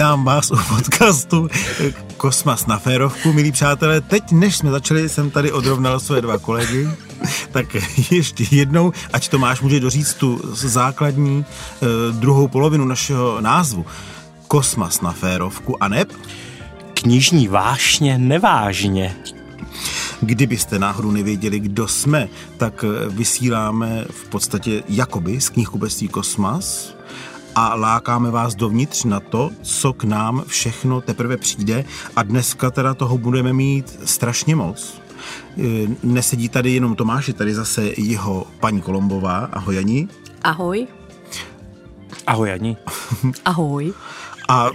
Vítám vás u podcastu Kosmas na férovku, milí přátelé. Teď, než jsme začali, jsem tady odrovnal své dva kolegy. Tak ještě jednou, ať Tomáš může doříct tu základní eh, druhou polovinu našeho názvu. Kosmas na férovku a neb? Knižní vášně nevážně. Kdybyste náhodou nevěděli, kdo jsme, tak eh, vysíláme v podstatě jakoby z knihkupectví Kosmas a lákáme vás dovnitř na to, co k nám všechno teprve přijde a dneska teda toho budeme mít strašně moc. E, nesedí tady jenom Tomáš, je tady zase jeho paní Kolombová. Ahoj Janí. Ahoj. Ahoj Janí. Ahoj. A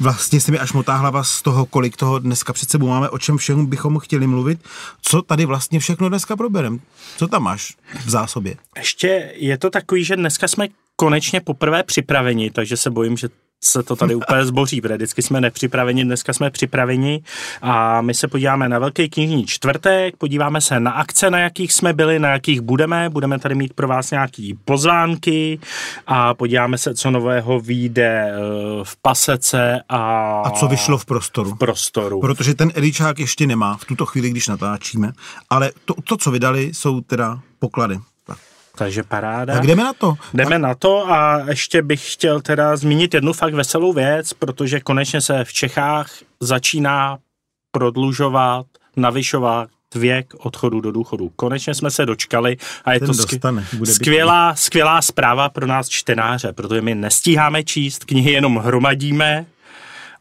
vlastně se mi až motá hlava z toho, kolik toho dneska před sebou máme, o čem všem bychom chtěli mluvit. Co tady vlastně všechno dneska proberem? Co tam máš v zásobě? Ještě je to takový, že dneska jsme konečně poprvé připraveni, takže se bojím, že se to tady úplně zboří, protože vždycky jsme nepřipraveni, dneska jsme připraveni a my se podíváme na Velký knižní čtvrtek, podíváme se na akce, na jakých jsme byli, na jakých budeme, budeme tady mít pro vás nějaký pozvánky a podíváme se, co nového vyjde eh, v pasece a... A co vyšlo v prostoru. V prostoru. Protože ten Eličák ještě nemá v tuto chvíli, když natáčíme, ale to, to co vydali, jsou teda poklady. Takže paráda. Tak jdeme na to. Jdeme na to a ještě bych chtěl teda zmínit jednu fakt veselou věc, protože konečně se v Čechách začíná prodlužovat, navyšovat věk odchodu do důchodu. Konečně jsme se dočkali a je Ten to dostane, bude skvělá, skvělá zpráva pro nás čtenáře, protože my nestíháme číst, knihy jenom hromadíme,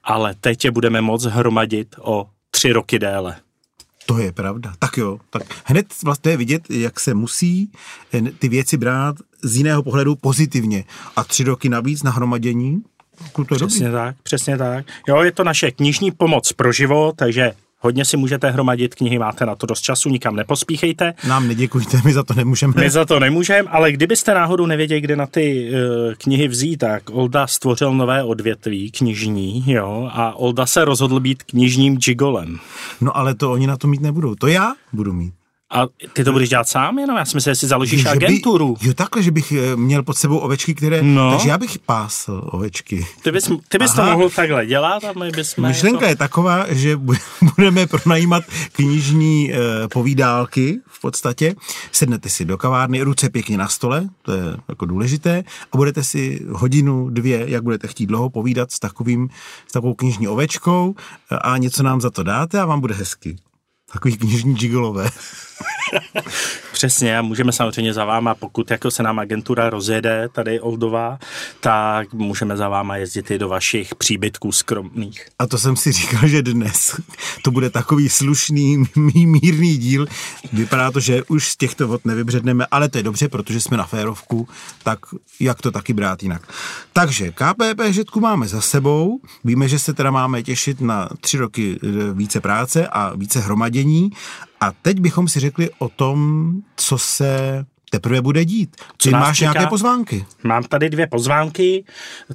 ale teď je budeme moc hromadit o tři roky déle. To je pravda. Tak jo, tak hned vlastně je vidět, jak se musí eh, ty věci brát z jiného pohledu pozitivně. A tři roky navíc na hromadění, to Přesně dobrý. tak, přesně tak. Jo, je to naše knižní pomoc pro život, takže hodně si můžete hromadit knihy, máte na to dost času, nikam nepospíchejte. Nám neděkujte, my za to nemůžeme. My za to nemůžeme, ale kdybyste náhodou nevěděli, kde na ty uh, knihy vzít, tak Olda stvořil nové odvětví knižní, jo, a Olda se rozhodl být knižním gigolem. No ale to oni na to mít nebudou, to já budu mít. A ty to budeš dělat sám jenom? Já si myslím, že si založíš Že by- agenturu. jo, takhle, že bych eh, měl pod sebou ovečky, které... No. Takže já bych pásl ovečky. Ty bys, ty bys to mohl takhle dělat a my bychom... Myšlenka je taková, že bu- budeme pronajímat knižní e, povídálky v podstatě. Sednete si do kavárny, ruce pěkně na stole, to je jako důležité, a budete si hodinu, dvě, jak budete chtít dlouho povídat s, takovým, s takovou knižní ovečkou a něco nám za to dáte a vám bude hezky. Takový knižní gigolové. Přesně, a můžeme samozřejmě za váma, pokud jako se nám agentura rozjede, tady Oldová, tak můžeme za váma jezdit i do vašich příbytků skromných. A to jsem si říkal, že dnes to bude takový slušný, mí- mírný díl. Vypadá to, že už z těchto vod nevybředneme, ale to je dobře, protože jsme na férovku, tak jak to taky brát jinak. Takže KPP žetku máme za sebou, víme, že se teda máme těšit na tři roky e, více práce a více hromadění a teď bychom si řekli o tom, co se teprve bude dít. Co Ty máš čeká? nějaké pozvánky. Mám tady dvě pozvánky,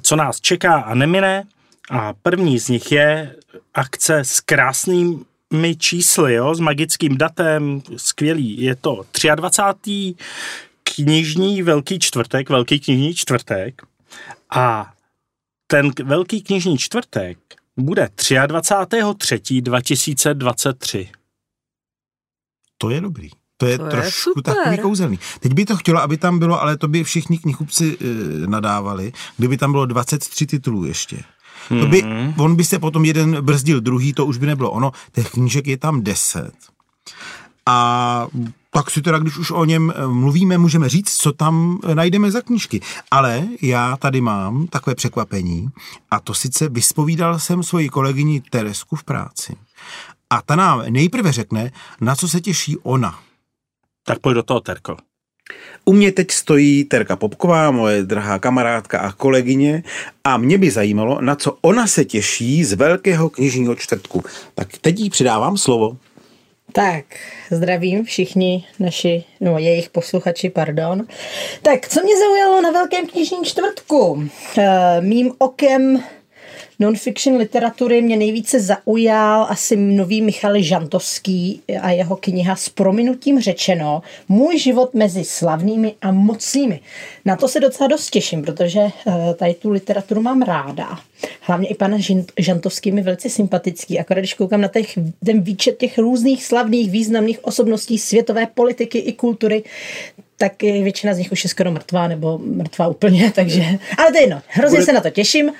co nás čeká a nemine. A první z nich je akce s krásnými čísly, jo, s magickým datem, skvělý. Je to 23. knižní Velký čtvrtek, Velký knižní čtvrtek. A ten Velký knižní čtvrtek bude 23.3.2023. To je dobrý. To je To je trošku super. takový kouzelný. Teď by to chtělo, aby tam bylo, ale to by všichni knihkupci e, nadávali, kdyby tam bylo 23 titulů ještě. To by, Mhm. on by se potom jeden brzdil druhý, to už by nebylo ono. Těch knížek je tam 10. A tak si teda, když už o něm eh, mluvíme, můžeme říct, co tam eh, najdeme za knížky. Ale já tady mám takové překvapení a to sice vyspovídal jsem svoji kolegyni Teresku v práci. A ta nám nejprve řekne, na co se těší ona. Tak pojď do toho, Terko. U mě teď stojí Terka Popková, moje drahá kamarádka a kolegyně a mě by zajímalo, na co ona se těší z Velkého knižního čtvrtku. Tak teď jí přidávám slovo. Tak, zdravím všichni naši, no jejich posluchači, pardon. Tak, co mě zaujalo na Velkém knižním čtvrtku? E, mým okem non-fiction literatury mě nejvíce zaujal asi nový Michal Žantovský a jeho kniha s prominutím řečeno Můj život mezi slavnými a mocnými. Na to se docela dost těším, protože eh, tady tu literaturu mám ráda. Hlavně i pan Žantovský mi velice sympatický. Akorát když koukám na těch, ten výčet těch různých slavných, významných osobností světové politiky i kultury, tak většina z nich už je skoro mrtvá nebo mrtvá úplně, takže, ale to je jedno, hrozně Bude... se na to těším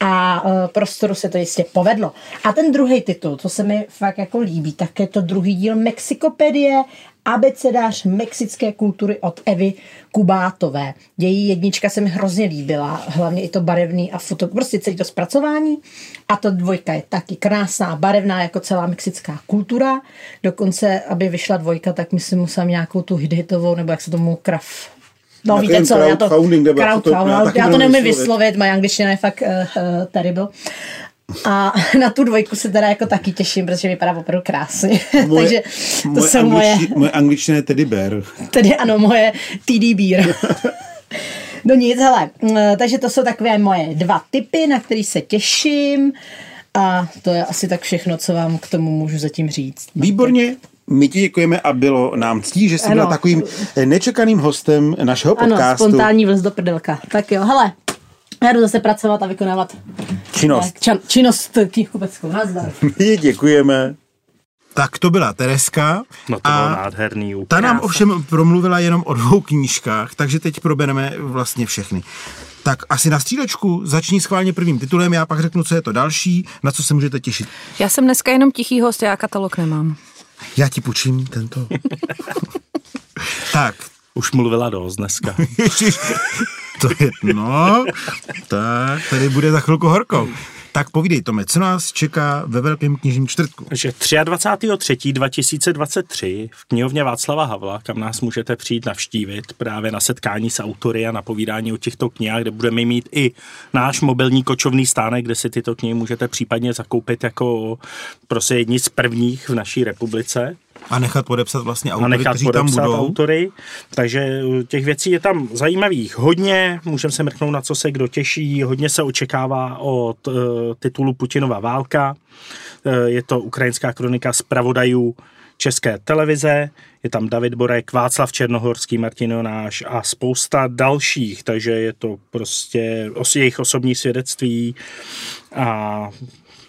a uh, prostoru se to jistě povedlo. A ten druhý titul, co se mi fakt jako líbí, tak je to druhý díl Mexikopedie abecedář mexické kultury od Evy Kubátové. Její jednička se mi hrozně líbila, hlavně i to barevný a foto, prostě celý to zpracování. A to dvojka je taky krásná, barevná jako celá mexická kultura. Dokonce, aby vyšla dvojka, tak myslím, musím nějakou tu hitovou, nebo jak se tomu kraf No víte co, já to, crowdfunding, já to neumím vyslovit, moje angličtina je fakt uh, uh, terrible. A na tu dvojku se teda jako taky těším, protože vypadá opravdu krásně. Moje, Takže to moje jsou moje... Moje angličtina je teddy bear. Tedy ano, moje TD beer. no nic, hele, eh, takže to jsou takové moje dva typy, na který se těším. A to je asi tak všechno, co vám k tomu můžu zatím říct. Výborně, my ti děkujeme a bylo nám ctí, že jsi byl takovým nečekaným hostem našeho podcastu. Ano, spontánní vlez do prdelka. Tak jo, hele, já jdu zase pracovat a vykonávat činnost. Čan, činnost knihkupeckou. Nazdar. My děkujeme. Tak to byla Tereska. No to a nádherný. Ukrása. Ta nám ovšem promluvila jenom o dvou knížkách, takže teď probereme vlastně všechny. Tak asi na střílečku začni schválně prvním titulem, já pak řeknu, co je to další, na co se můžete těšit. Já jsem dneska jenom tichý host, já katalog nemám. Já ti půjčím tento. tak. Už mluvila dost dneska. To je, no, tak tady bude za chvilku horko. Tak povídej, Tome, co nás čeká ve Velkém knižním čtvrtku? Že 23.3.2023 v knihovně Václava Havla, kam nás můžete přijít navštívit právě na setkání s autory a na povídání o těchto knihách, kde budeme mít i náš mobilní kočovný stánek, kde si tyto knihy můžete případně zakoupit jako prostě jedni z prvních v naší republice. A nechat podepsat vlastně autory, a nechat kteří tam budou. autory. Takže těch věcí je tam zajímavých hodně, můžeme se mrknout na co se kdo těší, hodně se očekává od uh, titulu Putinova válka. Uh, je to ukrajinská kronika z pravodajů České televize, je tam David Borek, Václav Černohorský, Martin Jonáš a spousta dalších, takže je to prostě jejich osobní svědectví a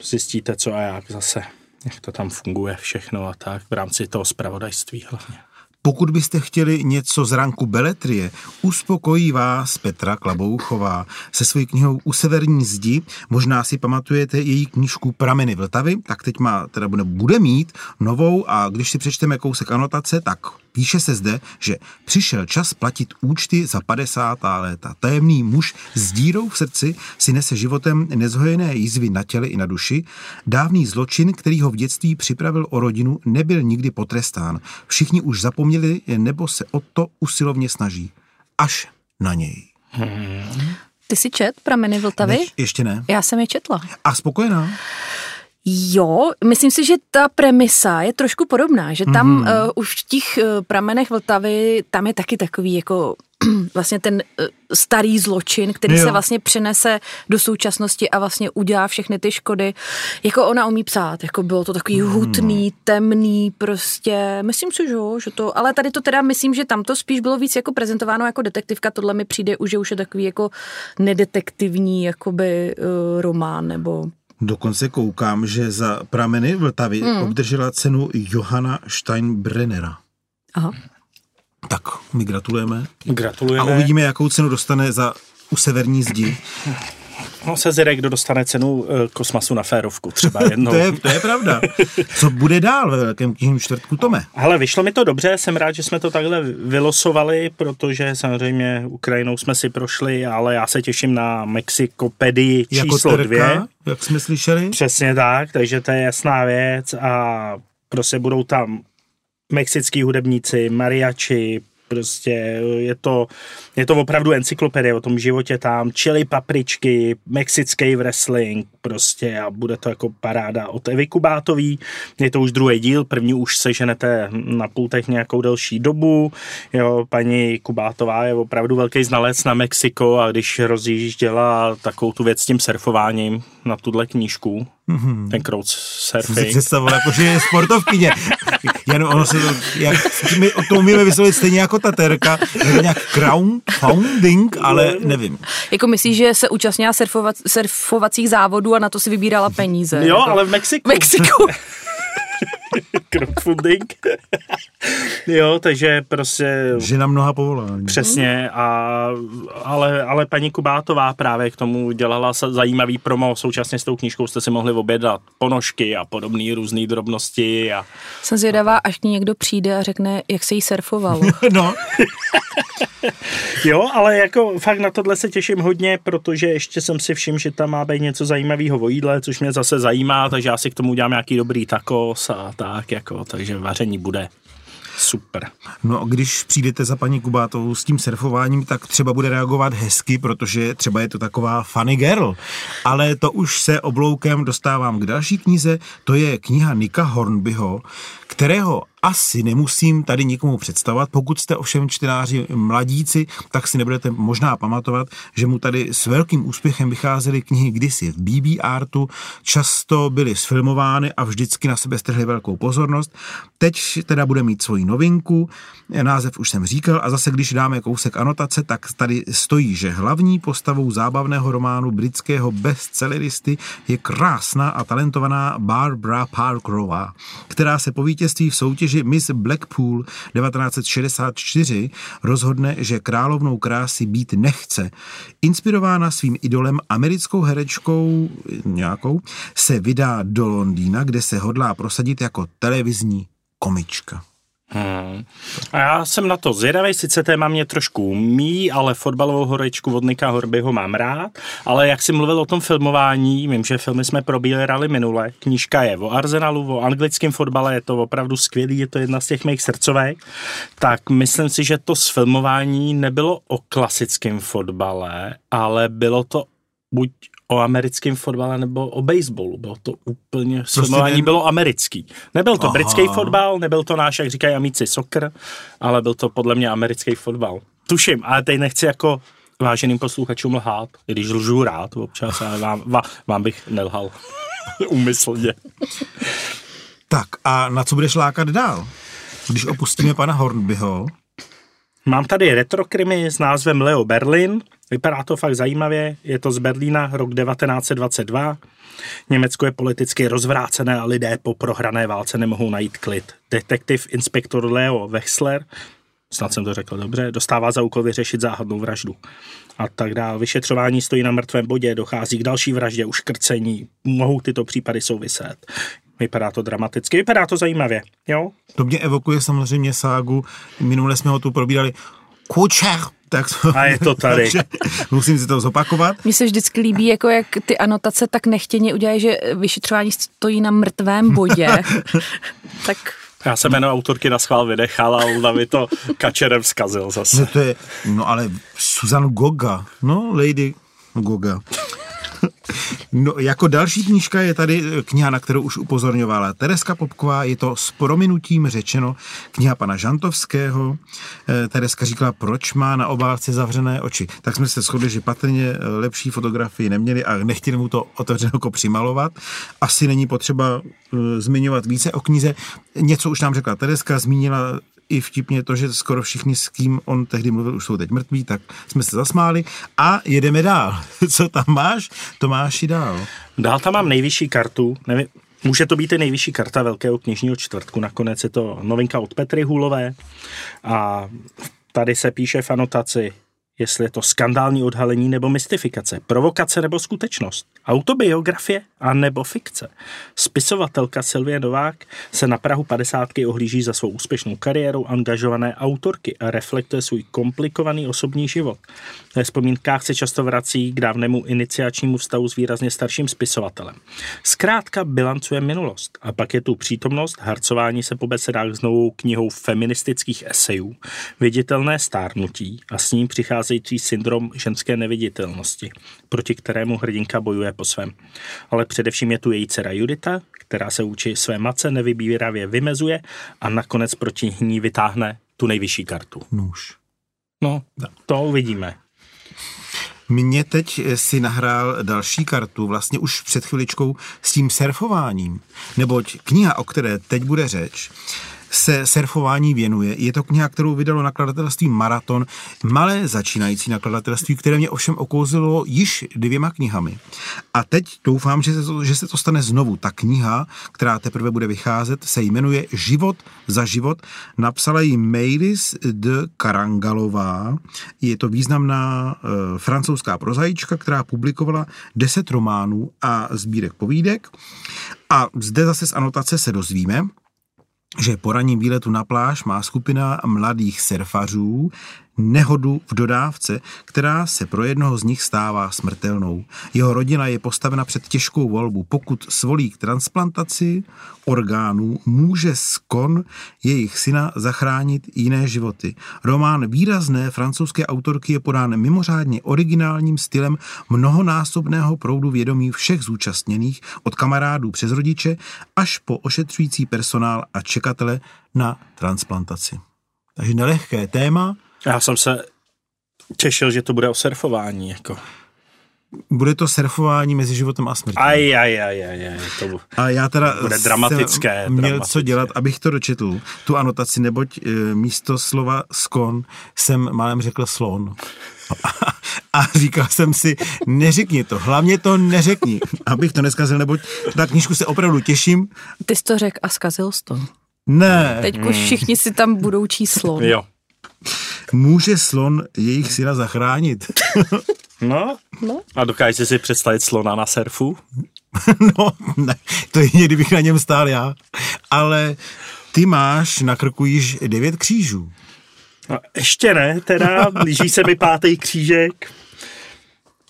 zjistíte co a jak zase jak to tam funguje všechno a tak v rámci toho zpravodajství hlavně. Pokud byste chtěli něco z ranku beletrie, uspokojí vás Petra Klabouchová se svojí knihou U severní zdi. Možná si pamatujete její knížku Prameny Vltavy, tak teď má, teda bude mít novou a když si přečteme kousek anotace, tak Píše se zde, že přišel čas platit účty za 50. léta. Tajemný muž s dírou v srdci si nese životem nezhojené jízvy na těle i na duši. Dávný zločin, který ho v dětství připravil o rodinu, nebyl nikdy potrestán. Všichni už zapomněli nebo se o to usilovně snaží. Až na něj. Hmm. Ty jsi čet Prameny Vltavy? Ne, ještě ne. Já jsem je četla. A spokojená? Jo, myslím si, že ta premisa je trošku podobná, že tam mm-hmm. uh, už v těch uh, pramenech Vltavy, tam je taky takový jako vlastně ten uh, starý zločin, který jo. se vlastně přinese do současnosti a vlastně udělá všechny ty škody. Jako ona umí psát, jako bylo to takový mm. hutný, temný, prostě, myslím si, že jo, že to, ale tady to teda myslím, že tam to spíš bylo víc jako prezentováno jako detektivka, tohle mi přijde už, že už je takový jako nedetektivní jakoby uh, román nebo Dokonce koukám, že za prameny Vltavy hmm. obdržela cenu Johana Steinbrennera. Aha. Tak, my gratulujeme. Gratulujeme. A uvidíme, jakou cenu dostane za u severní zdi. No se zjede, kdo dostane cenu e, kosmasu na férovku třeba jednou. to, je, to je pravda. Co bude dál ve Velkém knižním čtvrtku, Tome? Ale vyšlo mi to dobře, jsem rád, že jsme to takhle vylosovali, protože samozřejmě Ukrajinou jsme si prošli, ale já se těším na Mexikopedii číslo jako terka, dvě. jak jsme slyšeli. Přesně tak, takže to je jasná věc a prostě budou tam mexický hudebníci, mariači, Prostě je to, je to opravdu encyklopedie o tom životě tam, čili papričky, mexický wrestling, prostě a bude to jako paráda od Evy Kubátový. Je to už druhý díl, první už seženete na pultech nějakou delší dobu. Jo, paní Kubátová je opravdu velký znalec na Mexiko a když rozjížděla takovou tu věc s tím surfováním na tuhle knížku, mm-hmm. ten crowd surfing. Jsem si představoval, jako, že je sportovkyně. Jen ono se to, jak, my o tom umíme vyslovit stejně jako ta terka, je nějak crown founding, ale nevím. Jako myslíš, že se účastnila surfovat, surfovacích závodů a na to si vybírala peníze? Jo, jako. ale v Mexiku. Mexiku. crowdfunding. jo, takže prostě... Žena mnoha povolání. Přesně, a, ale, ale paní Kubátová právě k tomu dělala zajímavý promo, současně s tou knížkou jste si mohli objednat ponožky a podobné různé drobnosti. A... Jsem zvědavá, až ní někdo přijde a řekne, jak se jí surfovalo. no. jo, ale jako fakt na tohle se těším hodně, protože ještě jsem si všiml, že tam má být něco zajímavého o jídle, což mě zase zajímá, takže já si k tomu udělám nějaký dobrý tacos a tak, jako, takže vaření bude. Super. No, když přijdete za paní Kubátovou s tím surfováním, tak třeba bude reagovat hezky, protože třeba je to taková funny girl. Ale to už se obloukem dostávám k další knize, to je kniha Nika Hornbyho, kterého asi nemusím tady nikomu představovat. Pokud jste ovšem čtenáři mladíci, tak si nebudete možná pamatovat, že mu tady s velkým úspěchem vycházely knihy kdysi v BB Artu, často byly sfilmovány a vždycky na sebe strhly velkou pozornost. Teď teda bude mít svoji novinku, název už jsem říkal a zase když dáme kousek anotace, tak tady stojí, že hlavní postavou zábavného románu britského bestselleristy je krásná a talentovaná Barbara Parkerová, která se po vítězství v soutěži Miss Blackpool 1964 rozhodne, že královnou krásy být nechce. Inspirována svým idolem americkou herečkou nějakou, se vydá do Londýna, kde se hodlá prosadit jako televizní komička. Hmm. A já jsem na to zvědavý, sice téma mě trošku umí, ale fotbalovou horečku od Nika Horbyho mám rád, ale jak jsi mluvil o tom filmování, vím, že filmy jsme probírali minule, knížka je o Arsenalu, o anglickém fotbale, je to opravdu skvělý, je to jedna z těch mých srdcovek, tak myslím si, že to sfilmování nebylo o klasickém fotbale, ale bylo to buď o americkém fotbale nebo o baseballu. Bylo to úplně, prostě bylo americký. Nebyl to Aha. britský fotbal, nebyl to náš, jak říkají amici, soccer, ale byl to podle mě americký fotbal. Tuším, ale teď nechci jako váženým posluchačům lhát, když lžu rád občas, ale vám, vám, vám bych nelhal úmyslně. Tak a na co budeš lákat dál? Když opustíme pana Hornbyho, Mám tady retrokrimi s názvem Leo Berlin. Vypadá to fakt zajímavě. Je to z Berlína, rok 1922. Německo je politicky rozvrácené a lidé po prohrané válce nemohou najít klid. Detektiv inspektor Leo Wechsler, snad jsem to řekl dobře, dostává za úkol vyřešit záhadnou vraždu. A tak dále. Vyšetřování stojí na mrtvém bodě, dochází k další vraždě, uškrcení, mohou tyto případy souviset. Vypadá to dramaticky, vypadá to zajímavě, jo? To mě evokuje samozřejmě ságu, minule jsme ho tu probírali, Kučer, tak to, a je to tady. musím si to zopakovat. Mně se vždycky líbí, jako jak ty anotace tak nechtěně udělají, že vyšetřování stojí na mrtvém bodě. tak já jsem jméno autorky na schvál vynechal a ona mi to kačerem zkazil zase. No to je, no ale Susan Goga, no Lady Goga. No, jako další knížka je tady kniha, na kterou už upozorňovala Tereska Popková, je to s prominutím řečeno kniha pana Žantovského. Eh, Tereska říkala, proč má na obálce zavřené oči. Tak jsme se shodli, že patrně eh, lepší fotografii neměli a nechtěli mu to otevřené oko přimalovat. Asi není potřeba eh, zmiňovat více o knize. Něco už nám řekla Tereska, zmínila i vtipně to, že skoro všichni, s kým on tehdy mluvil, už jsou teď mrtví, tak jsme se zasmáli a jedeme dál. Co tam máš, to máš i dál. Dál tam mám nejvyšší kartu, nevím, Může to být i nejvyšší karta Velkého knižního čtvrtku. Nakonec je to novinka od Petry Hulové a tady se píše v anotaci jestli je to skandální odhalení nebo mystifikace, provokace nebo skutečnost, autobiografie a nebo fikce. Spisovatelka Silvie Novák se na Prahu 50. ohlíží za svou úspěšnou kariérou angažované autorky a reflektuje svůj komplikovaný osobní život. Ve vzpomínkách se často vrací k dávnému iniciačnímu vztahu s výrazně starším spisovatelem. Zkrátka bilancuje minulost a pak je tu přítomnost harcování se po besedách s novou knihou feministických esejů, viditelné stárnutí a s ním přicházející syndrom ženské neviditelnosti, proti kterému hrdinka bojuje po svém. Ale především je tu její dcera Judita, která se vůči své matce nevybíravě vymezuje a nakonec proti ní vytáhne tu nejvyšší kartu. Nůž. No, to uvidíme. Mě teď si nahrál další kartu, vlastně už před chviličkou s tím surfováním, neboť kniha, o které teď bude řeč, se surfování věnuje. Je to kniha, kterou vydalo nakladatelství Maraton, malé začínající nakladatelství, které mě ovšem okouzilo již dvěma knihami. A teď doufám, že se, to, že se to stane znovu. Ta kniha, která teprve bude vycházet, se jmenuje Život za život. Napsala ji Meilis de Karangalová. Je to významná e, francouzská prozajíčka, která publikovala deset románů a sbírek povídek. A zde zase z anotace se dozvíme, že po ranním výletu na pláž má skupina mladých surfařů nehodu v dodávce, která se pro jednoho z nich stává smrtelnou. Jeho rodina je postavena před těžkou volbu. Pokud svolí k transplantaci orgánů, může skon jejich syna zachránit jiné životy. Román výrazné francouzské autorky je podán mimořádně originálním stylem mnohonásobného proudu vědomí všech zúčastněných, od kamarádů přes rodiče až po ošetřující personál a čekatele na transplantaci. Takže nelehké téma, Já jsem se těšil, že to bude o surfování. Jako. bude to surfování mezi životem a smrtí. Aj, aj, aj, aj, aj. To, A já teda Bude dramatické, měl dramatické. co dělat, abych to dočetl, tu anotaci, neboť e, místo slova skon jsem málem řekl slon. A říkal jsem si, neřekni to, hlavně to neřekni, abych to neskazil, neboť na knížku se opravdu těším. Ty jsi to řekl a zkazil jsi to. Ne, Teď už všichni si tam budou číslo. jo. Může slon jejich syna zachránit. No, No. a dokážete si představit slona na surfu? No, ne, to je kdybych na něm stál já. Ale ty máš na krku již devět křížů. No, ještě ne, teda blíží se mi pátý křížek.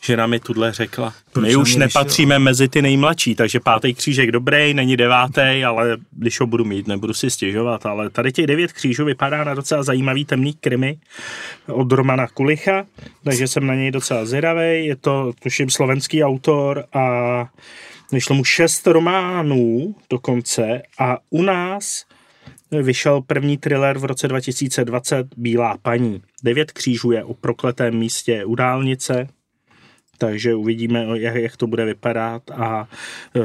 Žena mi tudle řekla. Proč My už nepatříme mezi ty nejmladší, takže pátý křížek dobrý, není devátý, ale když ho budu mít, nebudu si stěžovat. Ale tady těch devět křížů vypadá na docela zajímavý temný krimi od Romana Kulicha, takže jsem na něj docela zvědavý. Je to, tuším, slovenský autor a vyšlo mu šest románů dokonce a u nás vyšel první thriller v roce 2020 Bílá paní. Devět křížů je o prokletém místě u dálnice, takže uvidíme, jak, jak to bude vypadat a e,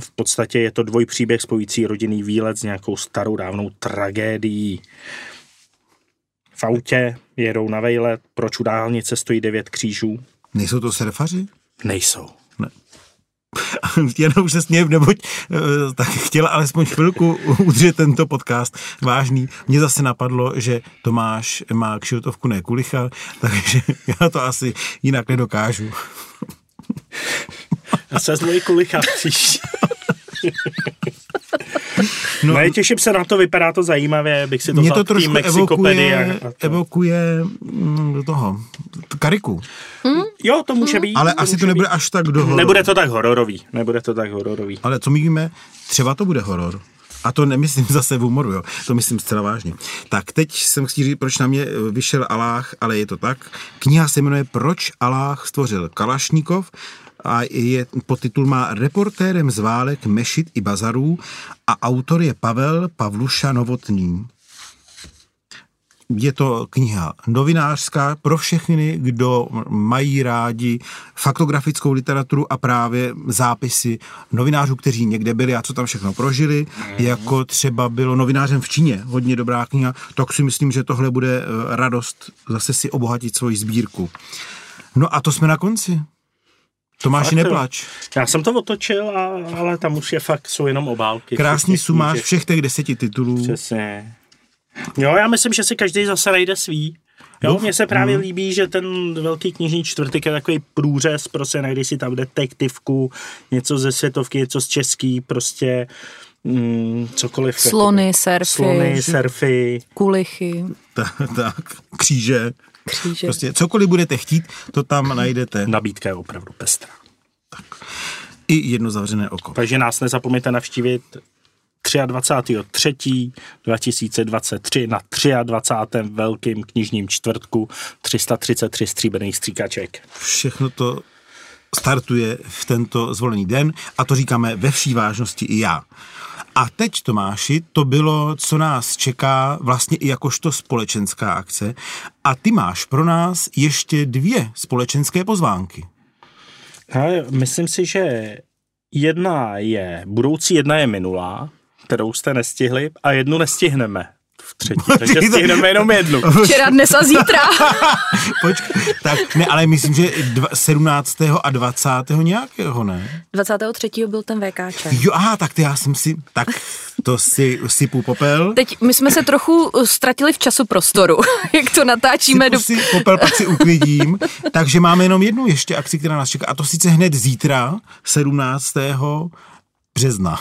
v podstatě je to dvojpříběh spojící rodinný výlet s nějakou starou dávnou tragédií. V autě jedou na vejlet, proč u dálnice stojí devět křížů? Nejsou to surfaři? Nejsou. Jenom už se smějem, neboť eh, tak chtěla alespoň chvilku udržet tento podcast vážný. Mně zase napadlo, že Tomáš má kšiltovku ne kulicha, takže já to asi jinak nedokážu. Já se znovu kulicha příště. No, no, těším se na to, vypadá to zajímavě, bych si to Mě to trošku evokuje, a- to. evokuje mm, do toho, kariku. Jo, to může být. Ale asi to nebude být. až tak do hororu. Nebude to tak hororový, nebude to tak hororový. Ale co my víme, třeba to bude horor. A to nemyslím zase v humoru, jo. To myslím zcela vážně. Tak teď jsem chtěl říct, proč na mě eh, vyšel Aláh, ale je to tak. Kniha se jmenuje Proč Aláh stvořil Kalašníkov a je, podtitul má Reportérem z válek, mešit i bazarů a autor je Pavel Pavluša Novotný. Je to kniha novinářská pro všechny, kdo mají rádi faktografickou literaturu a právě zápisy novinářů, kteří někde byli a co tam všechno prožili, jako třeba bylo novinářem v Číně, hodně dobrá kniha, tak si myslím, že tohle bude eh, radost zase si obohatit svoji sbírku. No a to jsme na konci. Tomáši, neplač. Já jsem to otočil, a, ale tam už je fakt, jsou jenom obálky. Krásný sumář knížek. všech těch deseti titulů. Přesně. Jo, já myslím, že si každý zase najde svý. Jo, mně se právě mm. líbí, že ten velký knižní čtvrtek je takový průřez, prostě najdeš si tam detektivku, něco ze světovky, něco z český, prostě mm, cokoliv. Slony, jako, surfy. Slony, surfy. Kulichy. Tak, tak, kříže. Kříže. Prostě cokoliv budete chtít, to tam najdete. Nabídka je opravdu pestrá. Tak. I jedno zavřené oko. Takže nás nezapomeňte navštívit 23.3.2023 na 23. velkým knižním čtvrtku 333 stříbrných stříkaček. Všechno to startuje v tento zvolený den a to říkáme ve vší vážnosti i já. A teď, Tomáši, to bylo, co nás čeká vlastně i jakožto společenská akce. A ty máš pro nás ještě dvě společenské pozvánky. Hele, myslím si, že jedna je budoucí, jedna je minulá, kterou jste nestihli a jednu nestihneme v třetí, takže stihneme jenom jednu. Včera, dnes a zítra. Počkej, tak ne, ale myslím, že dva, 17. a 20. nějakého, ne? 23. byl ten VKČ. Jo, aha, tak ty já jsem si, tak to si sypu popel. Teď my jsme se trochu uh, ztratili v času prostoru, jak to natáčíme. Sypu Do... si popel, pak si uklidím. Takže máme jenom jednu ještě akci, která nás čeká, a to sice hned zítra, 17 března.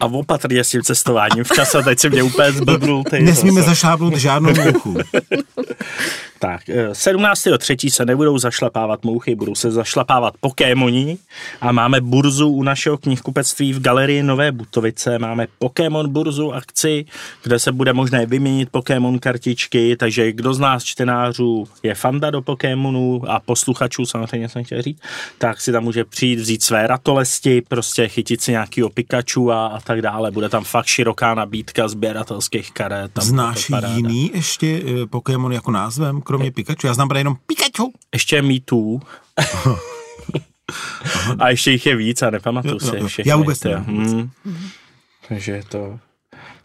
A opatrně s tím cestováním v čase, teď si mě úplně zblbnul. Nesmíme zašlápnout žádnou mouchu. Tak, 17.3. se nebudou zašlapávat mouchy, budou se zašlapávat Pokémoni a máme burzu u našeho knihkupectví v galerii Nové Butovice. Máme Pokémon burzu akci, kde se bude možné vyměnit Pokémon kartičky, takže kdo z nás čtenářů je fanda do Pokémonů a posluchačů samozřejmě jsem chtěl říct, tak si tam může přijít, vzít své ratolesti, prostě chytit si nějakýho Pikachu a, a tak dále. Bude tam fakt široká nabídka sběratelských karet. Tam Znáš jiný ještě eh, Pokémon jako názvem? kromě Pikachu? Já znám právě jenom Pikachu. Ještě Mewtwo. a ještě jich je víc a nepamatuju si. No, já vůbec ne. Hmm. Takže je to...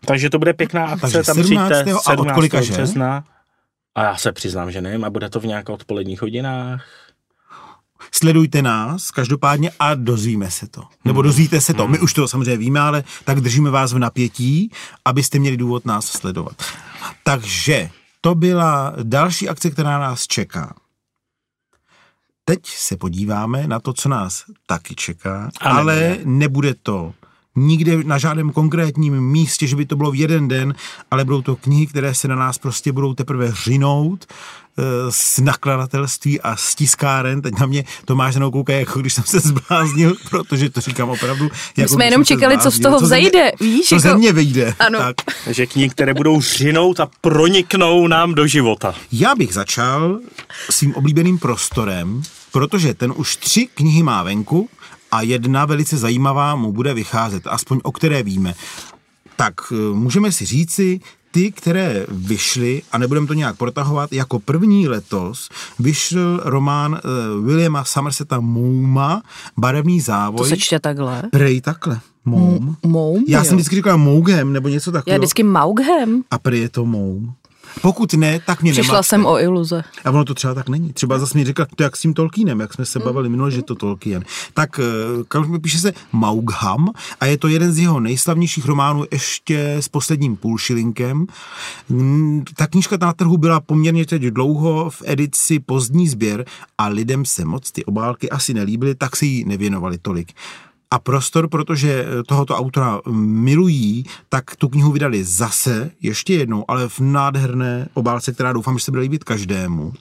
Takže to bude pěkná akce, Takže tam 17. přijďte a od kolika, že? března. A já se přiznám, že nevím, a bude to v nějakých odpoledních hodinách. Sledujte nás každopádně a dozvíme se to. Nebo dozvíte se to. My už to samozřejmě víme, ale tak držíme vás v napětí, abyste měli důvod nás sledovat. Takže to byla další akce, která nás čeká. Teď se podíváme na to, co nás taky čeká, Ale ale ne. nebude to nikde na žádném konkrétním místě, že by to bylo v jeden den, ale budou to knihy, které se na nás prostě budou teprve řinout eh, z nakladatelství a z tiskáren. Teď na mě Tomáš jenom kouká, jako když jsem se zbláznil, protože to říkám opravdu. My jako jsme jenom čekali, co z toho ze vzejde, víš? Co ze jako- mě vyjde. Ano. Tak. Takže knihy, které budou řinout a proniknou nám do života. Já bych začal svým oblíbeným prostorem, protože ten už tři knihy má venku a jedna velice zajímavá mu bude vycházet, aspoň o které víme. Tak eh, můžeme si říci, ty, které vyšly, a nebudeme to nějak protahovat, jako první letos vyšel román uh, Williama Somerseta Mouma, Barevný To závoj. se čte takhle. Prej takhle. Moum. Moum, Já jo. jsem vždycky říkal Mougem, nebo něco Já takového. vždycky Maughem. A prej je to Moum. Pokud ne, tak mě Přišla nemaťte. jsem o iluze. A ono to třeba tak není. Třeba zase mi řekla, to jak s tím Tolkienem, jak jsme se bavili minule, že to Tolkien. Tak eh, píše se Maugham a je to jeden z jeho nejslavnějších románů ještě s posledním půlšilinkem. Mm, Ta knížka na trhu byla poměrně teď dlouho v edici pozdní sběr a lidem se moc ty obálky asi nelíbily, tak si ji nevěnovali tolik. A prostor, protože tohoto autora milují, tak tu knihu vydali zase, ještě jednou, ale v nádherné obálce, která doufám, že se bude líbit každému.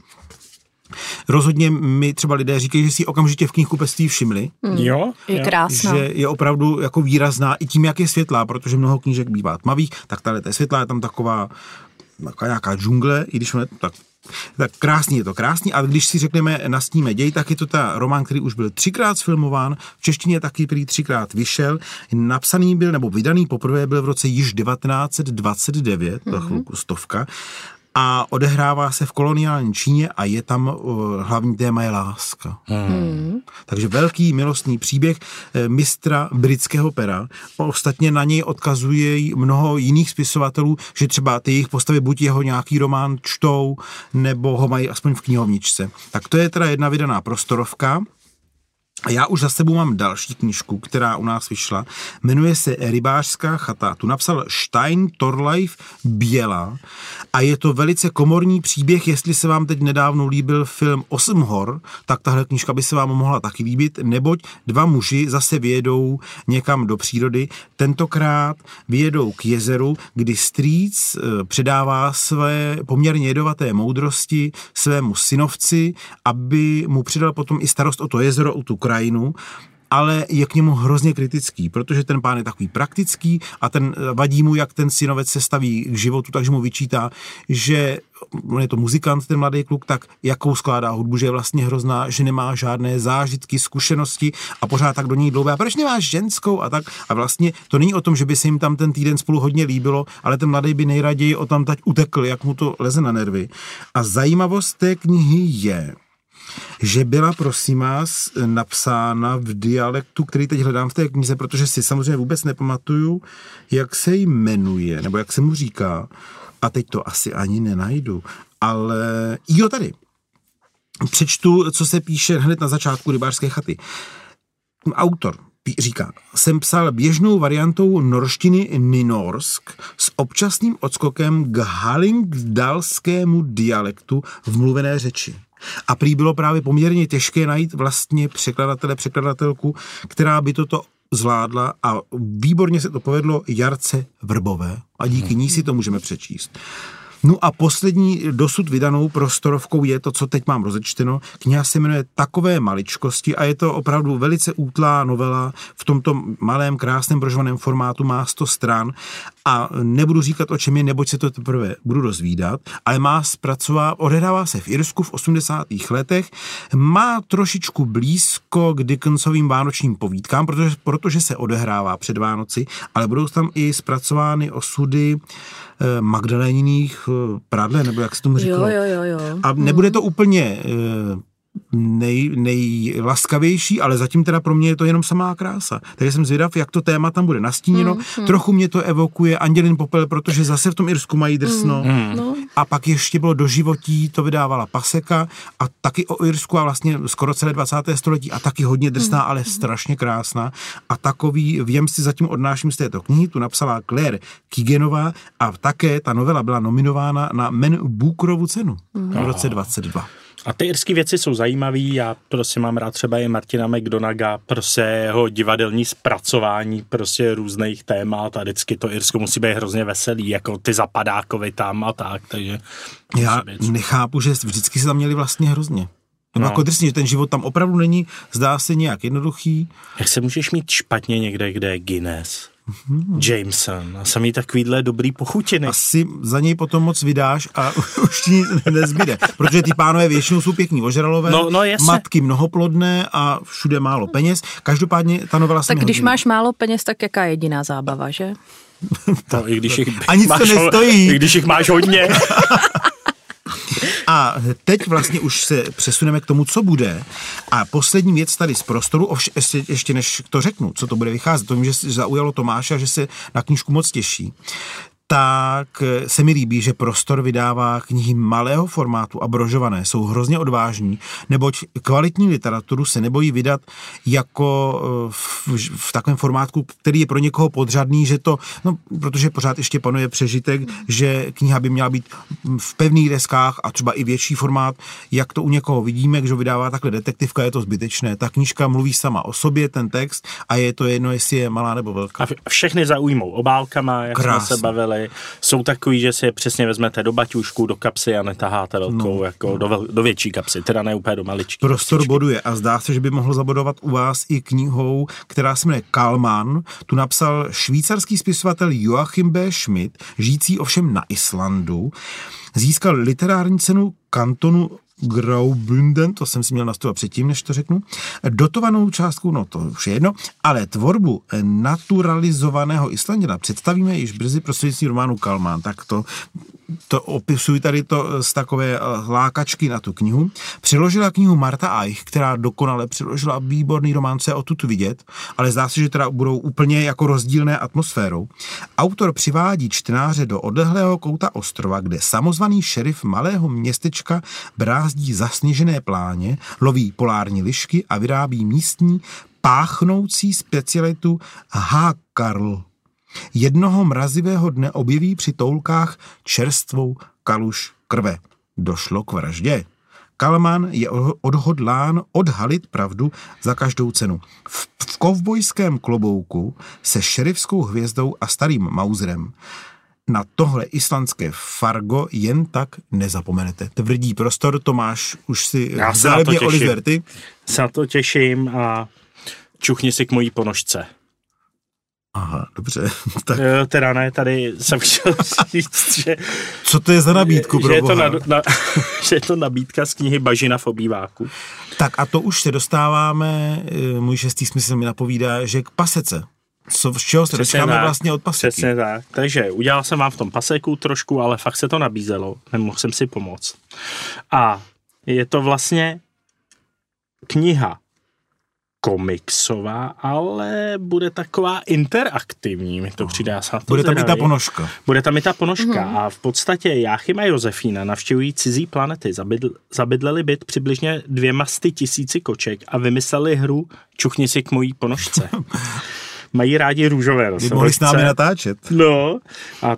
Rozhodně mi třeba lidé říkají, že si okamžitě v knihkupectví všimli, Jo? Je krásná. že je opravdu jako výrazná i tím, jak je světlá, protože mnoho knížek bývá tmavých, tak tahle je světlá, je tam taková, taková nějaká džungle, i když ono je to tak tak krásný je to krásný, ale když si řekneme nastíme děj, tak je to ta román, který už byl třikrát sfilmován, v češtině taky prý třikrát vyšel, napsaný byl, nebo vydaný poprvé byl v roce již 1929, to chvilku stovka, a odehrává se v koloniální Číně a je tam uh, hlavní téma je láska. Hmm. Takže velký milostný příběh eh, mistra britského pera. Ostatně na něj odkazuje i mnoho jiných spisovatelů, že třeba ty jejich postavy buď jeho nějaký román čtou, nebo ho mají aspoň v knihovničce. Tak to je teda jedna vydaná prostorovka. A já už za sebou mám další knížku, která u nás vyšla. Jmenuje se Rybářská chata. Tu napsal Stein Torleif Běla a je to velice komorní příběh. Jestli se vám teď nedávno líbil film Osm hor, tak tahle knížka by se vám mohla taky líbit, neboť dva muži zase vyjedou někam do přírody. Tentokrát vyjedou k jezeru, kdy strýc eh, předává své poměrně jedovaté moudrosti svému synovci, aby mu přidal potom i starost o to jezero, o tu krajinu, ale je k němu hrozně kritický, protože ten pán je takový praktický a ten vadí mu, jak ten synovec se staví k životu, takže mu vyčítá, že on je to muzikant, ten mladý kluk, tak jakou skládá hudbu, že je vlastně hrozná, že nemá žádné zážitky, zkušenosti a pořád tak do ní dlouhé. A proč nemáš ženskou a tak? A vlastně to není o tom, že by se jim tam ten týden spolu hodně líbilo, ale ten mladý by nejraději o tam teď utekl, jak mu to leze na nervy. A zajímavost té knihy je, že byla, prosím vás, napsána v dialektu, který teď hledám v té knize, protože si samozřejmě vůbec nepamatuju, jak se jmenuje, nebo jak se mu říká. A teď to asi ani nenajdu. Ale jo, tady. Přečtu, co se píše hned na začátku rybářské chaty. Autor říká, jsem psal běžnou variantou norštiny Ninorsk s občasným odskokem k halingdalskému dialektu v mluvené řeči. A prý bylo právě poměrně těžké najít vlastně překladatele, překladatelku, která by toto zvládla a výborně se to povedlo Jarce Vrbové a díky ní si to můžeme přečíst. No a poslední dosud vydanou prostorovkou je to, co teď mám rozečteno. Kniha se jmenuje Takové maličkosti a je to opravdu velice útlá novela v tomto malém, krásném brožovaném formátu, má 100 stran a nebudu říkat o čem je, neboť se to teprve budu rozvídat, ale má zpracová, odehrává se v Irsku v 80. letech, má trošičku blízko k Dickensovým vánočním povídkám, protože, protože se odehrává před Vánoci, ale budou tam i zpracovány osudy eh, Magdaléniných eh, pradle, nebo jak se tomu říkalo. Jo, jo, jo, jo. A nebude to úplně eh, nej, nejlaskavější, ale zatím teda pro mě je to jenom samá krása. Takže jsem zvědav, jak to téma tam bude nastíněno. Mm, Trochu mě to evokuje Andělin popel, protože zase v tom Irsku mají drsno. Mm, no. A pak ještě bylo do životí, to vydávala Paseka a taky o Irsku a vlastně skoro celé 20. století a taky hodně drsná, mm. ale strašně krásná. A takový věm si zatím odnáším z této knihy, tu napsala Claire Kigenová a také ta novela byla nominována na Men Bookerovu cenu mm. v roce 22. A ty irské věci jsou zajímavé. Já prostě mám rád třeba i Martina McDonaga, prostě jeho divadelní zpracování prostě různých témat a vždycky to Irsko musí být hrozně veselý, jako ty zapadákovi tam a tak, takže... Já nechápu, že vždycky se tam měli vlastně hrozně. No. Jako drsně, že ten život tam opravdu není, zdá se nějak jednoduchý. Jak se můžeš mít špatně někde, kde je Guinness? Hmm. Jameson a samý takovýhle dobrý pochutiny. Asi za něj potom moc vydáš a už ti nic nezbyde, protože ty pánové většinou jsou pěkní ožralové, no, no matky mnohoplodné a všude málo peněz. Každopádně ta novela Tak když hodně. máš málo peněz, tak jaká jediná zábava, že? To, i když jich a nic máš, to nestojí. I když jich máš hodně. A teď vlastně už se přesuneme k tomu, co bude. A poslední věc tady z prostoru, ovš, ještě, ještě než to řeknu, co to bude vycházet, to vím, že zaujalo Tomáša, že se na knížku moc těší tak se mi líbí, že prostor vydává knihy malého formátu a brožované. Jsou hrozně odvážní, neboť kvalitní literaturu se nebojí vydat jako eh, v, v takovém formátku, který je pro někoho podřadný, že to, no, protože pořád ještě panuje přežitek, že kniha by měla být v pevných deskách a třeba i větší formát, jak to u někoho vidíme, když ho vydává takhle detektivka, je to zbytečné. Ta knížka mluví sama o sobě, ten text, a je to jedno, jestli je malá nebo velká. A všechny zaujmou obálkama, jak Krásný. jsme se bavili jsou takový, že si je přesně vezmete do baťušku, do kapsy a netaháte velkou, no, jako no. Do, vel, do větší kapsy, teda ne úplně do maličky. Prostor kapsičky. boduje a zdá se, že by mohl zabodovat u vás i knihou, která se jmenuje Kalman. Tu napsal švýcarský spisovatel Joachim B. Schmidt, žijící ovšem na Islandu. Získal literární cenu kantonu Graubünden, to jsem si měl nastavit předtím, než to řeknu, dotovanou částku, no to už je jedno, ale tvorbu naturalizovaného Islandina. Představíme již brzy prostřednictvím románu Kalmán, tak to to opisuji tady to z takové lákačky na tu knihu. Přiložila knihu Marta Eich, která dokonale přiložila výborný romance o tuto vidět, ale zdá se, že teda budou úplně jako rozdílné atmosférou. Autor přivádí čtenáře do odlehlého kouta ostrova, kde samozvaný šerif malého městečka brázdí zasněžené pláně, loví polární lišky a vyrábí místní páchnoucí specialitu Hákarl. Jednoho mrazivého dne objeví při toulkách čerstvou kaluš krve. Došlo k vraždě. Kalman je odhodlán odhalit pravdu za každou cenu. V, v kovbojském klobouku se šerifskou hvězdou a starým Mauserem na tohle islandské fargo jen tak nezapomenete. Tvrdý prostor, Tomáš, už si Já se na to těším. Oliver, ty? Se na to těším a čuchni si k mojí ponožce. Aha, dobře. tak. Jo, teda ne, tady jsem chtěl říct, že... Co to je za nabídku, že, že, je to na, na, že je to nabídka z knihy Bažina v obýváku. Tak a to už se dostáváme, eh, můj šestý smysl mi napovídá, že k pasece. Co, z čeho se dostáváme vlastně od paseky. Přesně tak. Takže udělal jsem vám v tom paseku trošku, ale fakt se to nabízelo. Nemohl jsem si pomoct. A je to vlastně kniha komiksová, ale bude taková interaktivní, mi to přijde. to bude tam i ta ponožka. Bude tam i ta ponožka mm-hmm. a v podstatě Jáchym a Josefína navštěvují cizí planety, zabydl, zabydleli byt přibližně dvěma sty tisíci koček a vymysleli hru Čuchni si k mojí ponožce. mají rádi růžové nosorožce. mohli s námi natáčet. No, a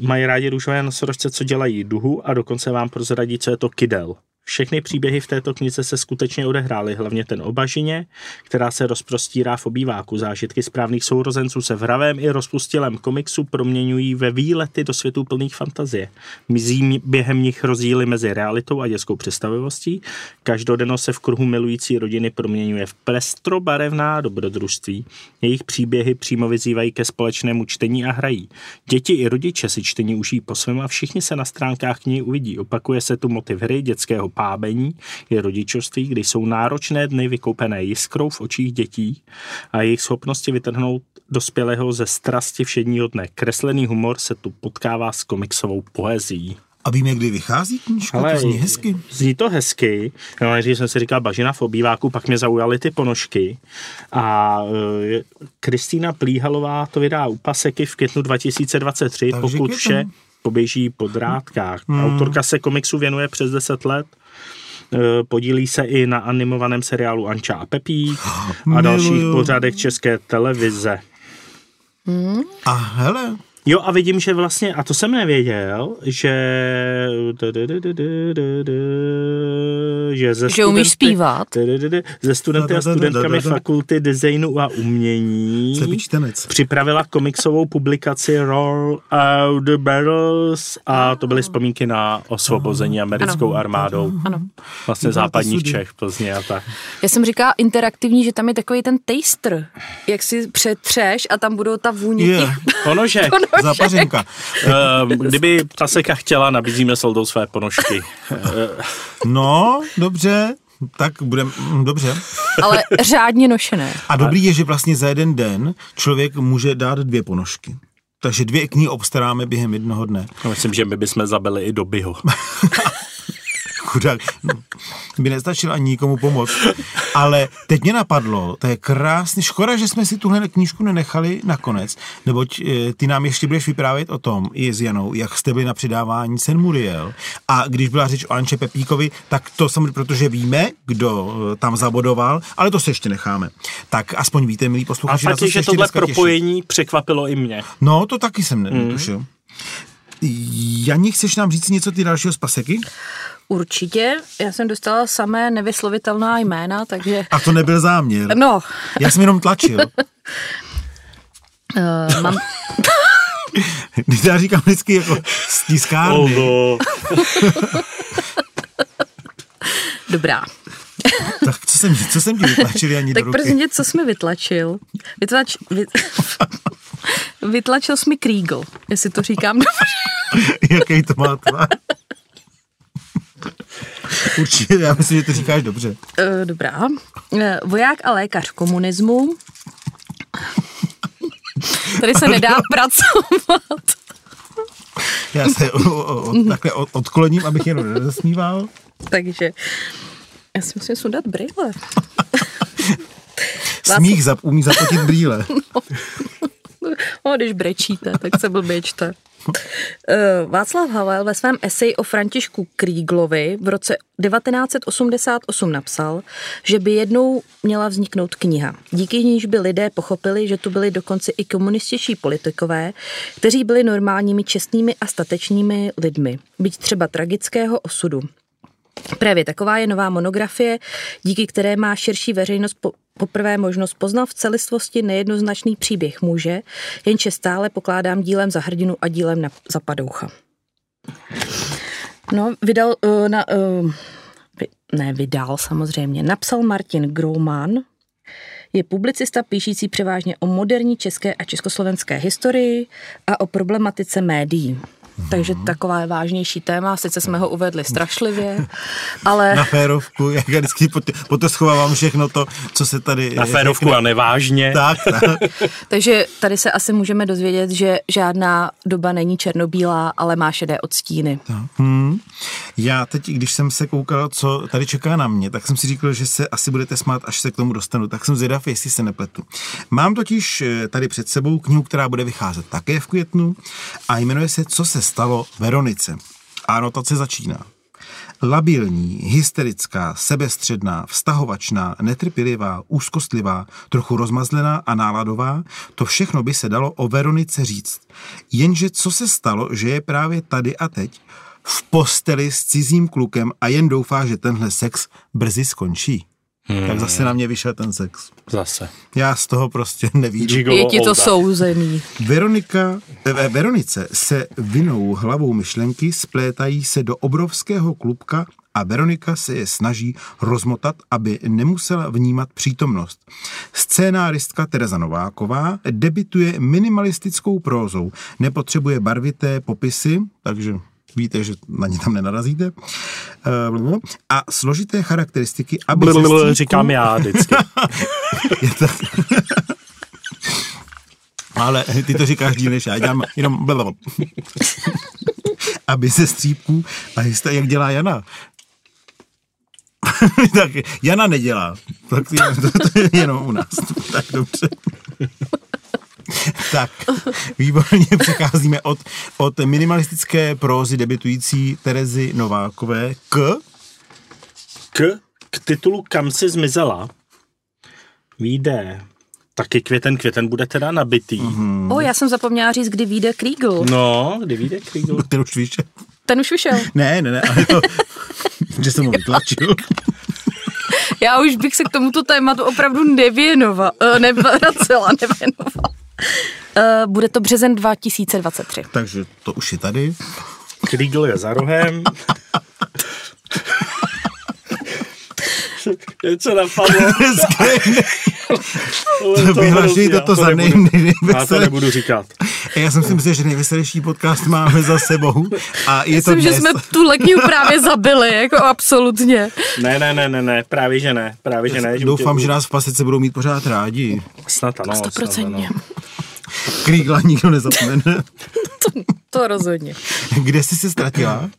mají rádi růžové nosorožce, co dělají duhu a dokonce vám prozradí, co je to kydel. Všechny příběhy v této knize se skutečně odehrály, hlavně ten o bažině, která se rozprostírá v obýváku. Zážitky správných sourozenců se v hravém i rozpustilém komiksu proměňují ve výlety do světů plných fantazie. Mizí během nich rozdíly mezi realitou a dětskou představivostí. Každodenno se v kruhu milující rodiny proměňuje v prestrobarevná dobrodružství. Jejich příběhy přímo vyzývají ke společnému čtení a hrají. Děti i rodiče si čtení užijí po svém a všichni se na stránkách knihy uvidí. Opakuje se tu motiv hry dětského pábení je rodičovství, kdy jsou náročné dny vykoupené jiskrou v očích dětí a jejich schopnosti vytrhnout dospělého ze strasti všedního dne. Kreslený humor se tu potkává s komiksovou poezí. A víme, kdy vychází knížka? Ale to zní hezky. Zní to hezky. No, nejdřív jsem si říkal bažina v obýváku, pak mě zaujaly ty ponožky. A e, Kristýna Plíhalová to vydá u Paseky v květnu 2023, Takže pokud vše poběží po drátkách. Hmm. Autorka se komiksu věnuje přes 10 let. E, podílí se i na animovaném seriálu Anča a Pepík a dalších pořadech české televize. Hmm. A hele, Jo a vidím, že vlastně, a to jsem nevěděl, že že ze že umíš zpívat. Ze studenty a studentkami fakulty designu a umění připravila komiksovou publikaci Roll Out the Barrels a to byly vzpomínky na osvobození americkou armádou. Ano. Vlastně západních Čech, Plzně a tak. Já jsem říkala interaktivní, že tam je takový ten taster, jak si přetřeš a tam budou ta vůně yeah. Ponožek. Zapařenka. Kdyby Taseka chtěla, nabízíme soldou své ponožky. no, dobře. Tak budeme, hm, dobře. Ale řádně nošené. A dobrý je, že vlastně za jeden den člověk může dát dvě ponožky. Takže dvě knihy obstaráme během jednoho dne. Myslím, že my bychom zabili i dobyho. chudák, no, by nestačil ani nikomu pomoct. Ale teď mě napadlo, to je krásný, škoda, že jsme si tuhle knížku nenechali nakonec, neboť e, ty nám ještě budeš vyprávět o tom i s Janou, jak jste byli na přidávání Sen Muriel. A když byla řeč o Anče Pepíkovi, tak to samozřejmě, protože víme, kdo e, tam zabodoval, ale to se ještě necháme. Tak aspoň víte, milí posluchači, A fakt je, že tohle propojení těším. překvapilo i mě. No, to taky jsem netušil. Mm. Janí, chceš nám říct něco ty dalšího z paseky? Určitě. Já jsem dostala samé nevyslovitelná jména, takže... A to nebyl záměr. No. Já jsem jenom tlačil. uh, mám... Když já říkám vždycky jako stiskárny. Oh, no. Dobrá. tak co jsem, co jsem ti vytlačil ani tak do ruky? co jsi mi vytlačil? Vytlač, vy, vytlačil jsi mi Kriegel, jestli to říkám dobře. Jaký to má tvar? Určitě, já myslím, že to říkáš dobře. Uh, dobrá. Uh, voják a lékař komunismu. Tady se nedá pracovat. Já se o, o, o, takhle od- odkloním, abych jenom nezasmíval. Takže já si musím sundat brýle. Smích zap, umí zapotit brýle. O, když brečíte, tak se blbě čte. Eh, Václav Havel ve svém eseji o Františku Kríglovi v roce 1988 napsal, že by jednou měla vzniknout kniha. Díky níž by lidé pochopili, že tu byli dokonce i komunističtí politikové, kteří byli normálními, čestnými a statečnými lidmi, byť třeba tragického osudu. Právě taková je nová monografie, díky které má širší veřejnost po, poprvé možnost poznat v celistvosti nejednoznačný příběh muže, jenže stále pokládám dílem za hrdinu a dílem na, za padoucha. No, vydal, uh, na, uh, ne, vydal samozřejmě, napsal Martin Grouman, je publicista píšící převážně o moderní české a československé historii a o problematice médií. Takže taková je vážnější téma, sice jsme ho uvedli strašlivě, ale... Na férovku, jak já vždycky po, po to schovávám všechno to, co se tady... Na férovku a nevážně. Tak, tak. Takže tady se asi můžeme dozvědět, že žádná doba není černobílá, ale má šedé odstíny. Hmm. Já teď, když jsem se koukal, co tady čeká na mě, tak jsem si říkal, že se asi budete smát, až se k tomu dostanu. Tak jsem zvědav, jestli se nepletu. Mám totiž eh, tady před sebou knihu, která bude vycházet také v květnu a jmenuje se Co se stalo Veronice. A anotace začíná. Labilní, hysterická, sebestředná, vztahovačná, netrpělivá, úzkostlivá, trochu rozmazlená a náladová, to všechno by se dalo o Veronice říct. Jenže co se stalo, že je právě tady a teď v posteli s cizím klukem a jen doufá, že tenhle sex brzy skončí. Hmm. Tak zase na mě vyšel ten sex. Zase. Já z toho prostě nevídu. Gigolo Je ti to Olda. souzený. Veronika, eh, Veronice se vinou hlavou myšlenky splétají se do obrovského klubka a Veronika se je snaží rozmotat, aby nemusela vnímat přítomnost. Scénáristka Tereza Nováková debituje minimalistickou prózou, nepotřebuje barvité popisy, takže víte, že na ně tam nenarazíte, Eh, a složité charakteristiky, aby ze Blablabla, střípků- Říkám já vždycky. je tak. Ale ty to říkáš díl než já, dělám jenom blablabla. Aby se střípků a jste, jak dělá Jana. tak Jana nedělá. Tak to, to je jenom u nás. Tak dobře. tak, výborně přecházíme od, od minimalistické prózy debitující Terezy Novákové k K, k titulu Kam si zmizela vyjde taky květen. Květen bude teda nabitý. Mm-hmm. O, já jsem zapomněla říct, kdy vyjde Kriegel. No, kdy vyjde Kriegel? ten už víš, že- Ten už vyšel. Ne, ne, ne, ale to, že jsem ho vytlačil. Já už bych se k tomuto tématu opravdu nevěnovala, uh, nevracela, nevěnovala. Uh, bude to březen 2023. Takže to už je tady. Kriegel je za rohem. Něco napadlo. to Vyhlašuji toto já za nej, Já to nebudu říkat. Já jsem si myslel, že nejveselější podcast máme za sebou. A je to Myslím, že dnes. jsme tuhle knihu právě zabili, jako absolutně. Ne, ne, ne, ne, ne, právě že ne, právě že ne. Doufám, tě- že nás v pasice budou mít pořád rádi. Snad ano. snad Stoprocentně. Krígla nikdo nezapomene. To rozhodně. Kde jsi se ztratila?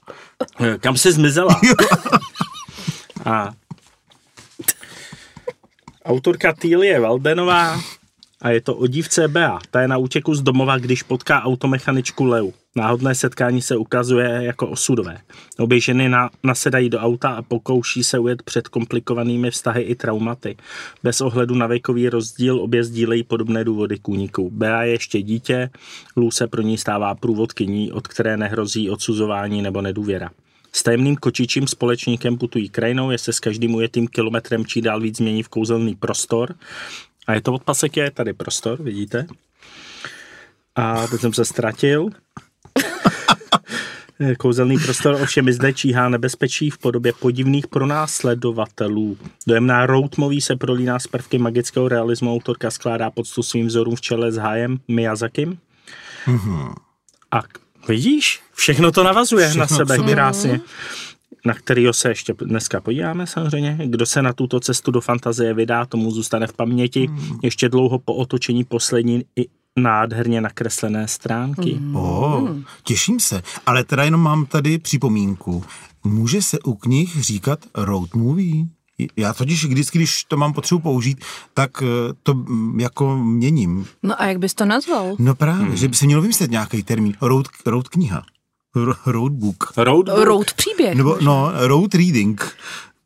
Kam jsi zmizela? A autorka Týlie Valdenová a je to o dívce Bea. Ta je na útěku z domova, když potká automechaničku Leu. Náhodné setkání se ukazuje jako osudové. Obě ženy na, nasedají do auta a pokouší se ujet před komplikovanými vztahy i traumaty. Bez ohledu na věkový rozdíl obě sdílejí podobné důvody k úniku. Bea je ještě dítě, Lou se pro ní stává průvodkyní, od které nehrozí odsuzování nebo nedůvěra. S tajemným kočičím společníkem putují krajinou, je se s každým ujetým kilometrem čí dál víc změní v kouzelný prostor. A je to od paseky, je tady prostor, vidíte? A teď jsem se ztratil. Kouzelný prostor ovšem i zde číhá nebezpečí v podobě podivných pronásledovatelů. Dojemná road movie se prolíná z prvky magického realismu. Autorka skládá poctu svým vzorům v čele s Hayem Miyazakim. A k- vidíš, všechno to navazuje Všechno na k sebe sobě. krásně. Na kterýho se ještě dneska podíváme samozřejmě. Kdo se na tuto cestu do fantazie vydá, tomu zůstane v paměti ještě dlouho po otočení poslední i nádherně nakreslené stránky. Mm. O, těším se. Ale teda jenom mám tady připomínku. Může se u knih říkat road movie? Já totiž vždycky, když to mám potřebu použít, tak eh, to mm, jako měním. No a jak bys to nazval? No právě, hmm. že by se mělo vymyslet nějaký termín. Road, road kniha. Ro- Road book. Road, Road příběh. Nebo no, road reading.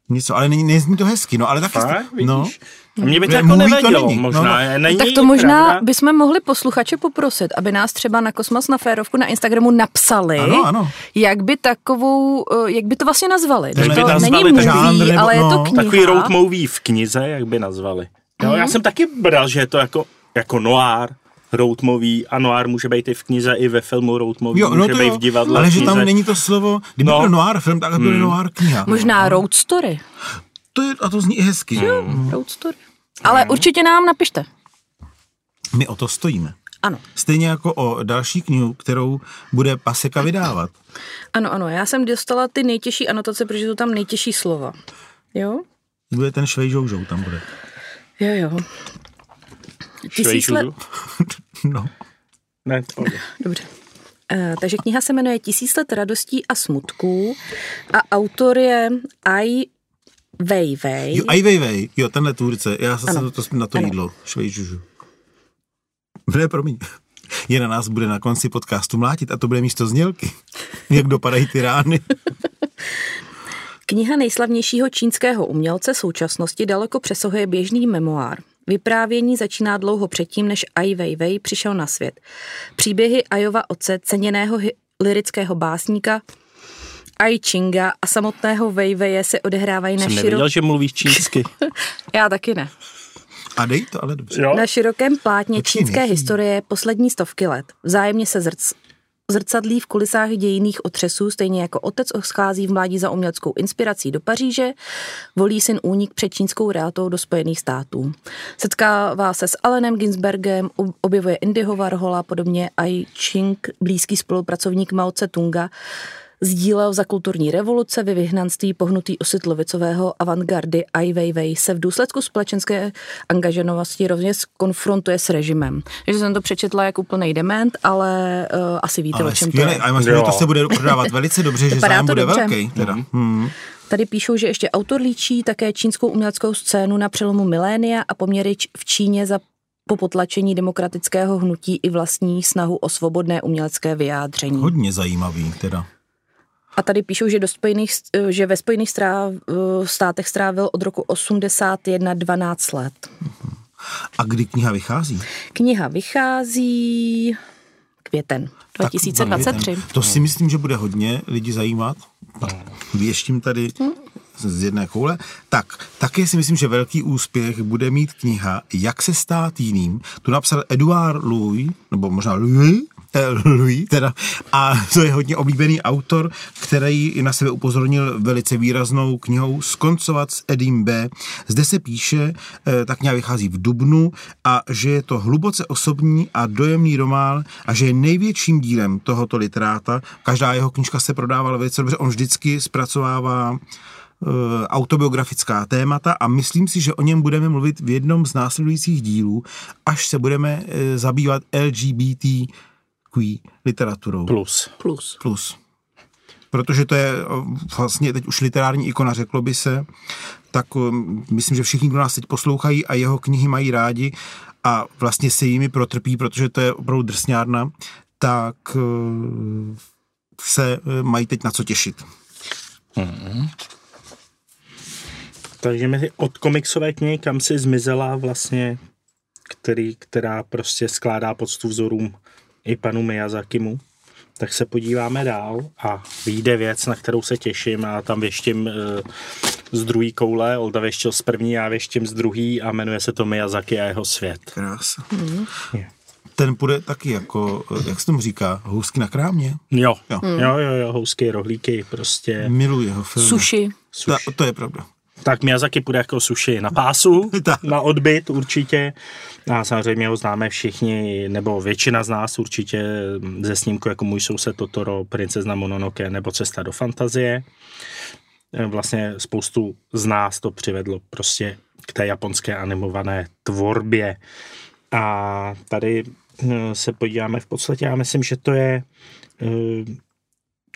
Něco, ale není, nezní to hezky, no, ale taky... Fakt, vidíš? No, A Mě by to Ne, jako movie to nevadilo, není, no, možná. no. Není tak to možná pravda? bychom mohli posluchače poprosit, aby nás třeba na Kosmos na Férovku na Instagramu napsali, Ano, ano. jak by takovou, eh, jak by to vlastně nazvali. Jak by to nazvali není movie, žánr nebo- ale je to no. kniha. Takový road movie v knize, jak by nazvali. Jo, Mhm. já jsem taky bral, že je to jako, jako noir, road movie a noir může být i v knize, i ve filmu road movie, Jo, no může to být jo, v divadle. ale že tam není to slovo, kdyby No. byl noir film, tak by byl noir kniha. Možná road story. To je, a to zní i hezky. Road story. Ale určitě nám napište. My o to stojíme. Ano. Stejně jako o další knihu, kterou bude Paseka vydávat. Ano, ano, já jsem dostala ty nejtěžší anotace, protože jsou tam nejtěžší slova. Jo? Bude ten švejžoužou, tam bude. Jo, jo. Tisíc let... No. Ne, pohodě. Dobře. Uh, takže kniha se jmenuje Tisíc let radostí a smutků a autor je Ai Weiwei. Jo, Ai Weiwei, jo, tenhle tvůrce, já zase Ano. to, na to Ano. jídlo, švejžužu. Ne, promiň. Je na nás bude na konci podcastu mlátit a to bude místo znělky. Jak dopadají ty rány. Kniha nejslavnějšího čínského umělce současnosti daleko přesahuje běžný memoár. Vyprávění začíná dlouho předtím, než Ai Weiwei přišel na svět. Příběhy Ajova otce, ceněného hi- lirického básníka Ai Chinga a samotného Weiweje se odehrávají na, Jsem širo... nevěděl, že mluvíš čínsky. Já taky ne. A dej to, ale dobře. jo? Na širokém plátně Počkej, čínské nechý. historie poslední stovky let. Vzájemně se zrc, zrcadlí v kulisách dějiných otřesů, stejně jako otec schází v mládí za uměleckou inspirací do Paříže, volí syn únik před čínskou realitou do Spojených států. Setkává se s Allenem Ginsbergem, ob- objevuje Indyho Warhola, podobně Ai Ching, blízký spolupracovník Mao Tse-tunga, Sdílel za kulturní revoluce ve vyhnanství pohnutý osit levicového avantgardy Ai Weiwei se v důsledku společenské angažovanosti rovněž konfrontuje s režimem. Takže jsem to přečetla jako úplný dement, ale uh, asi víte, Ale o čem skvělé, to je. a myslím, že to se bude prodávat velice dobře, že zájem to bude dobře. velký. Teda. Hmm. Tady píšou, že ještě autor líčí také čínskou uměleckou scénu na přelomu milénia a poměry v Číně za po potlačení demokratického hnutí i vlastní snahu o svobodné umělecké vyjádření. Hodně zajímavý, teda. A tady píšou, že, do spojených, že ve Spojených stráv, státech strávil od roku 81 12 let. A kdy kniha vychází? Kniha vychází květen Tak 2023. ten- To si myslím, že bude hodně lidi zajímat. Věštím tady z jedné koule. Tak, také si myslím, že velký úspěch bude mít kniha Jak se stát jiným. Tu napsal Eduard Louis, nebo možná Louis, eh, Louis teda, a to je hodně oblíbený autor, který na sebe upozornil velice výraznou knihou Skoncovat s Edim B. Zde se píše, eh, ta kniha vychází v Dubnu a že je to hluboce osobní a dojemný román a že je největším dílem tohoto literáta. Každá jeho knižka se prodávala velice dobře, on vždycky zpracovává eh, autobiografická témata a myslím si, že o něm budeme mluvit v jednom z následujících dílů, až se budeme eh, zabývat LGBTQ literaturou. Plus. Plus. Plus. Protože to je o, vlastně teď už literární ikona, řeklo by se, tak o, myslím, že všichni, kdo nás teď poslouchají a jeho knihy mají rádi a vlastně se jimi protrpí, protože to je opravdu drsňárna, tak eh, se eh, mají teď na co těšit. Takže mezi od komiksové knihy, kam si zmizela vlastně, který, která prostě skládá poctu vzorům i panu Miyazakimu, tak se podíváme dál a vyjde věc, na kterou se těším a tam věštím eh, z druhé koule, Olda věštil z první, já věštím z druhý a jmenuje se to Miyazaki a jeho svět. Krása. Je. Ten půjde taky jako, eh, jak se tomu říká, housky na krámě. Jo, Jo. jo, jo, jo housky, rohlíky, prostě Miluji jeho filmy. Sushi. Ta, to je pravda. Tak Miyazaki půjde jako sushi na pásu, na odbyt určitě. A samozřejmě ho známe všichni, nebo většina z nás určitě ze snímku jako Můj soused Totoro, Princezna Mononoke nebo Cesta do fantazie. Vlastně spoustu z nás to přivedlo prostě k té japonské animované tvorbě. A tady eh, se podíváme v podstatě, já myslím, že to je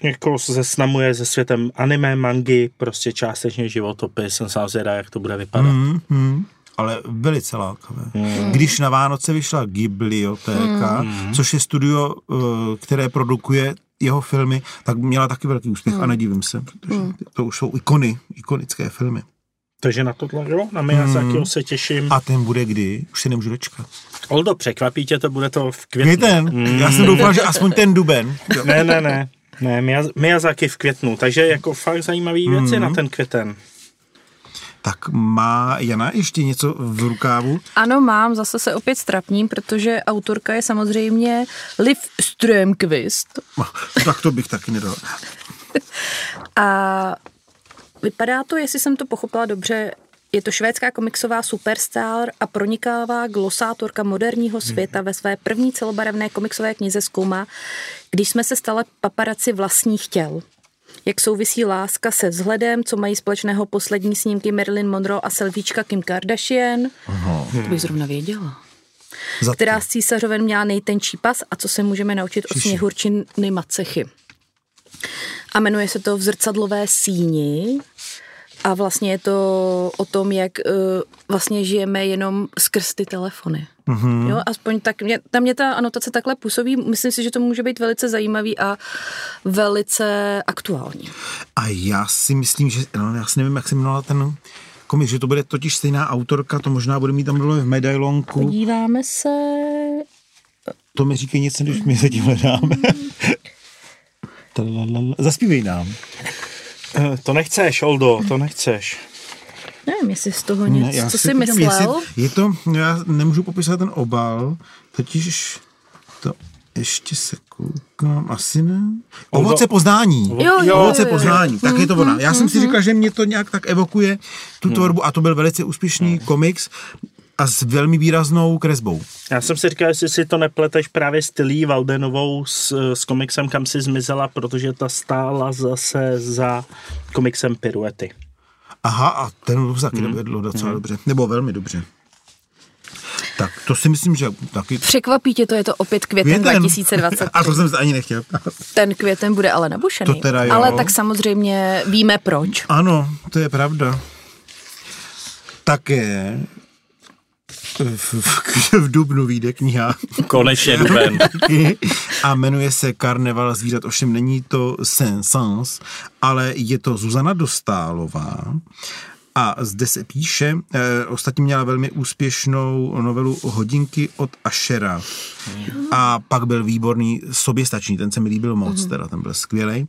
jako zeznamuje se světem anime, mangy, prostě částečně životopis. Jsem sám zvědá, jak to bude vypadat. Mm, mm, ale velice lákavé. Mm. Když na Vánoce vyšla Ghibliotéka, mm. což je studio, eh, které produkuje jeho filmy, tak měla taky velký úspěch mm. a nedivím se, protože mm. to už jsou ikony, ikonické filmy. Takže na tohle, jo, na Miyazakiho mm. se těším. A ten bude kdy? Už se nemůžu dočkat. Oldo, překvapí tě to, bude to v květnu. Květen? Mm. Já jsem doufal, že aspoň ten duben. ne, ne, ne. Ne, Miyazaki v květnu, takže jako fakt zajímavý věci mm. na ten květen. Tak má Jana ještě něco v rukávu? Ano, mám, zase se opět strapním, protože autorka je samozřejmě Liv Strömqvist. Tak to bych taky nedal. A vypadá to, jestli jsem to pochopila dobře, je to švédská komiksová superstar a pronikává glosátorka moderního světa ve své první celobarevné komiksové knize zkoumá, když jsme se stali paparaci vlastních těl. Jak souvisí láska se vzhledem, co mají společného poslední snímky Marilyn Monroe a selvíčka Kim Kardashian. Aha. To bych zrovna věděla. Za která z císařoven měla nejtenčí pas a co se můžeme naučit od sněhurčiny Macechy. A jmenuje se to V zrcadlové síni a vlastně je to o tom, jak uh, vlastně žijeme jenom skrz ty telefony. Mm-hmm. Jo, aspoň tak, mě, tam mě ta anotace takhle působí, myslím si, že to může být velice zajímavý a velice aktuální. A já si myslím, že, no, já si nevím, jak se jmenovala ten komik, že to bude totiž stejná autorka, to možná bude mít tam v medailonku. Podíváme se. To mi říkají něco, když my zatím hledáme. Zaspívej nám. Eh, to nechceš, Oldo, to nechceš. Nevím, jestli z toho něco, ne, co jsi myslel. Jestli, je to, já nemůžu popisat ten obal, totiž to ještě se koukám, asi ne. Ovoce poznání. Jo, jo, Ovoce jo, jo, poznání, jo. tak je to ona. Já jsem si říkal, že mě to nějak tak evokuje, tu tvorbu, a to byl velice úspěšný komiks a s velmi výraznou kresbou. Já jsem si říkal, jestli si to nepleteš právě s Tilly Valdenovou s, s komiksem Kam si zmizela, protože ta stála zase za komiksem Piruety. Aha, a ten taky hmm. dovedlo docela hmm. dobře, nebo velmi dobře. Tak to si myslím, že taky... Překvapí tě to, je to opět květen, květen. 2023. A to jsem se ani nechtěl. Ten květen bude ale nabušený. To teda jo. Ale tak samozřejmě víme proč. Ano, to je pravda. Také v, v, v Dubnu vyjde kniha. Konečně Duben. a jmenuje se Karneval zvířat, ovšem není to Sens, ale je to Zuzana Dostálová. A zde se píše, eh, ostatně měla velmi úspěšnou novelu Hodinky od Ašera. A pak byl výborný soběstačný, ten se mi líbil moc, mm. teda ten byl skvělý.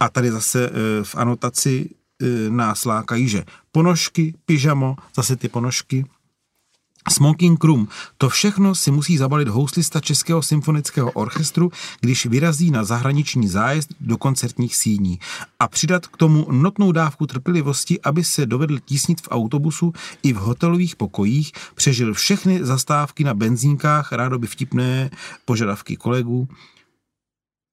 A tady zase eh, v anotaci eh, nás lákají, že ponožky, pyžamo, zase ty ponožky, Smoking Room. To všechno si musí zabalit houslista Českého symfonického orchestru, když vyrazí na zahraniční zájezd do koncertních síní a přidat k tomu notnou dávku trpělivosti, aby se dovedl tísnit v autobusu i v hotelových pokojích, přežil všechny zastávky na benzínkách, rádoby vtipné požadavky kolegů,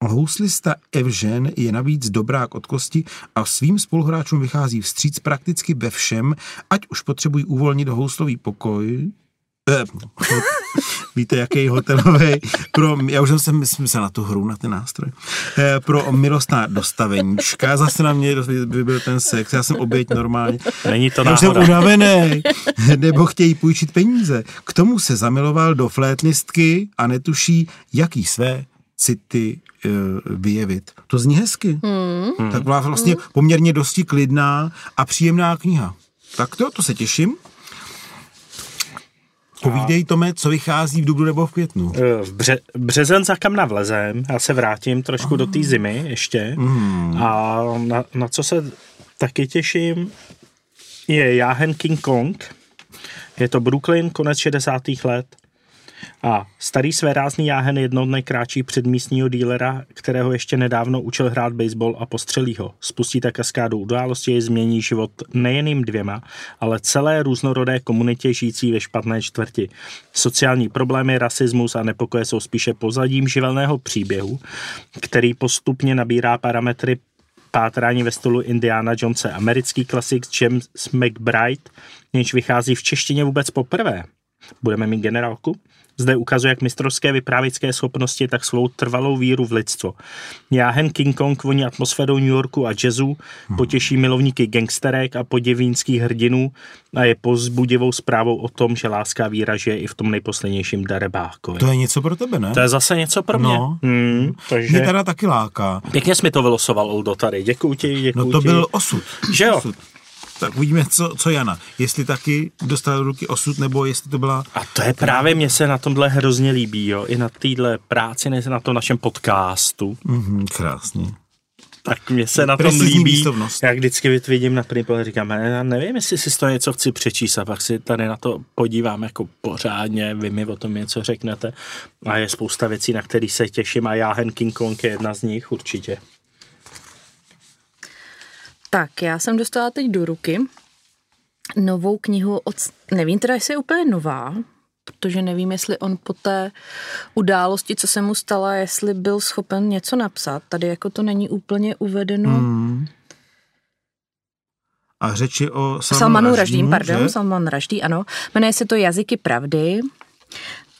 Houslista Evžen je navíc dobrák od kosti a svým spoluhráčům vychází vstříc prakticky ve všem, ať už potřebují uvolnit houslový pokoj, víte, jaký hotelový, pro, já už jsem myslel na tu hru, na ten nástroj, eh, pro milostná dostaveníčka, zase na mě by byl ten sex, já jsem oběť normálně. Není to já už jsem unavený, nebo chtějí půjčit peníze. K tomu se zamiloval do flétnistky a netuší, jaký své city uh, vyjevit. To zní hezky. Hmm. Tak byla vlastně hmm. poměrně dosti klidná a příjemná kniha. Tak to, to se těším. Povídej, Tome, co vychází v dubnu nebo v květnu? Eh, v bře- březen za kam navlezem. Já se vrátím trošku do té zimy ještě. Mm. A na, na co se taky těším, je Jáhen King Kong. Je to Brooklyn, konec 60. let. A starý své rázný jáhen jednou dne kráčí před místního dílera, kterého ještě nedávno učil hrát baseball a postřelí ho. Spustí tak kaskádu události, změní život nejeným dvěma, ale celé různorodé komunitě žijící ve špatné čtvrti. Sociální problémy, rasismus a nepokoje jsou spíše pozadím živelného příběhu, který postupně nabírá parametry pátrání ve stolu Indiana Jonese. Americký klasik James McBride, něž vychází v češtině vůbec poprvé. Budeme mít generálku? Zde ukazuje jak mistrovské vyprávěcké schopnosti, tak svou trvalou víru v lidstvo. Jáhen King Kong voní atmosférou New Yorku a jazzu, potěší milovníky gangsterek a podivínských hrdinů a je pozbudivou zprávou o tom, že láska a víra žije i v tom nejposlednějším darebákovi. To je něco pro tebe, ne? To je zase něco pro mě. No. Hmm, takže... Mě teda taky láká. Pěkně jsi mi to vylosoval, Oldo, tady. Děkuji ti, děkuji No to ti. byl osud. Že jo? Osud. Tak uvidíme, co, co Jana. Jestli taky dostala do ruky osud, nebo jestli to byla... A to je právě, mně se na tomhle hrozně líbí, jo. I na téhle práci, ne na tom našem podcastu. Mhm, krásně. Tak mně se na tom líbí. výslovnost. Já vždycky vidím na první pohled, říkám, "Ne, já nevím, jestli si z toho něco chci přečíst a pak si tady na to podívám jako pořádně, vy mi o tom něco řeknete. A je spousta věcí, na které se těším a já Hen King Kong je jedna z nich určitě. Tak, já jsem dostala teď do ruky novou knihu od, nevím teda, jestli je úplně nová, protože nevím, jestli on po té události, co se mu stala, jestli byl schopen něco napsat. Tady jako to není úplně uvedeno. Hmm. A řeči o Salmanu, Salmanu Raždím, pardon, že? Salman Raždí, ano. Jmenuje se to Jazyky pravdy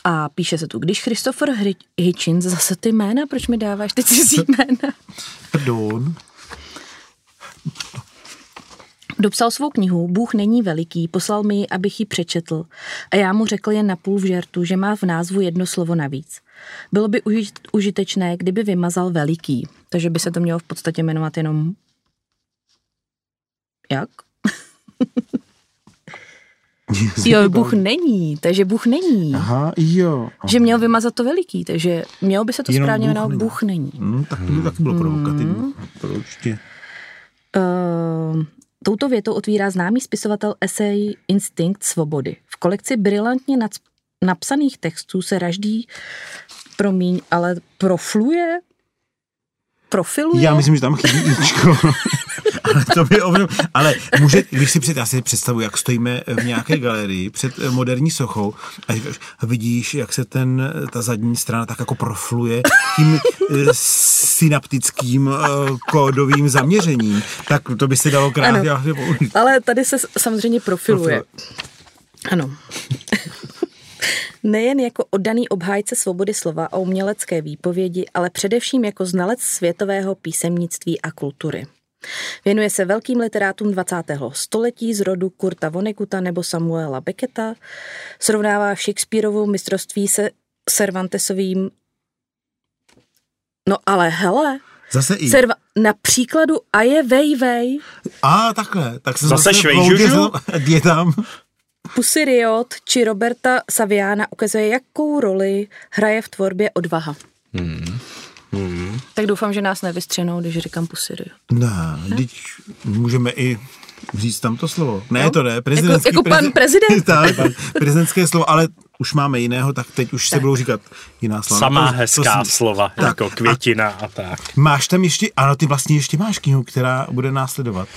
a píše se tu, když Christopher Hri- Hitchens, zase ty jména, proč mi dáváš ty cizí jména? Pardon. Dopsal svou knihu Bůh není veliký, poslal mi ji, abych ji přečetl a já mu řekl jen napůl v žertu, že má v názvu jedno slovo navíc. Bylo by uži- užitečné, kdyby vymazal veliký, takže by se to mělo v podstatě jmenovat jenom... Jak? Jo, Bůh není, takže Bůh není. Aha, jo. Že měl vymazat to veliký, takže mělo by se to Jenom správně Bůh jmenovat není. Bůh není. Hmm, tak to by taky bylo provokativní. To určitě. Uh, touto větou otvírá známý spisovatel esej Instinkt svobody. V kolekci brilantně napsaných textů se raždí, promiň, ale profluje? Profiluje? Já myslím, že tam chybí ičko. ale to by ovlivnilo. Ale může, když si před, já si představuji, jak stojíme v nějaké galerii před eh, moderní sochou a říkáš, vidíš, jak se ten, ta zadní strana tak jako profluje tím eh, synaptickým eh, kódovým zaměřením, tak to by se dalo krásně Ano. Ale tady se samozřejmě profiluje. Ano. Nejen jako oddaný obhájce svobody slova a umělecké výpovědi, ale především jako znalec světového písemnictví a kultury. Věnuje se velkým literátům 20. století z rodu Kurta Vonnegutta nebo Samuela Becketa, srovnává Shakespeareovu mistrovství se Cervantesovým No ale hele, Zase i. Serva, na příkladu a je vej vej, A takhle, tak jsem Zase švejžužu? bloudil, Je tam. Pussy Riot či Roberta Saviana ukazuje, jakou roli hraje v tvorbě odvaha. Hmm. Tak doufám, že nás nevystřenou, když říkám Pussy Riot. Ne, teď můžeme i říct tam to slovo. Ne, to ne, prezidentský jako pan prezident? tak, prezidentské slovo, ale už máme jiného, tak teď už se budou říkat jiná slova. Samá To- hezká to si- slova, Tak, jako květina a tak. Máš tam ještě, ano, ty vlastně ještě máš knihu, která bude následovat.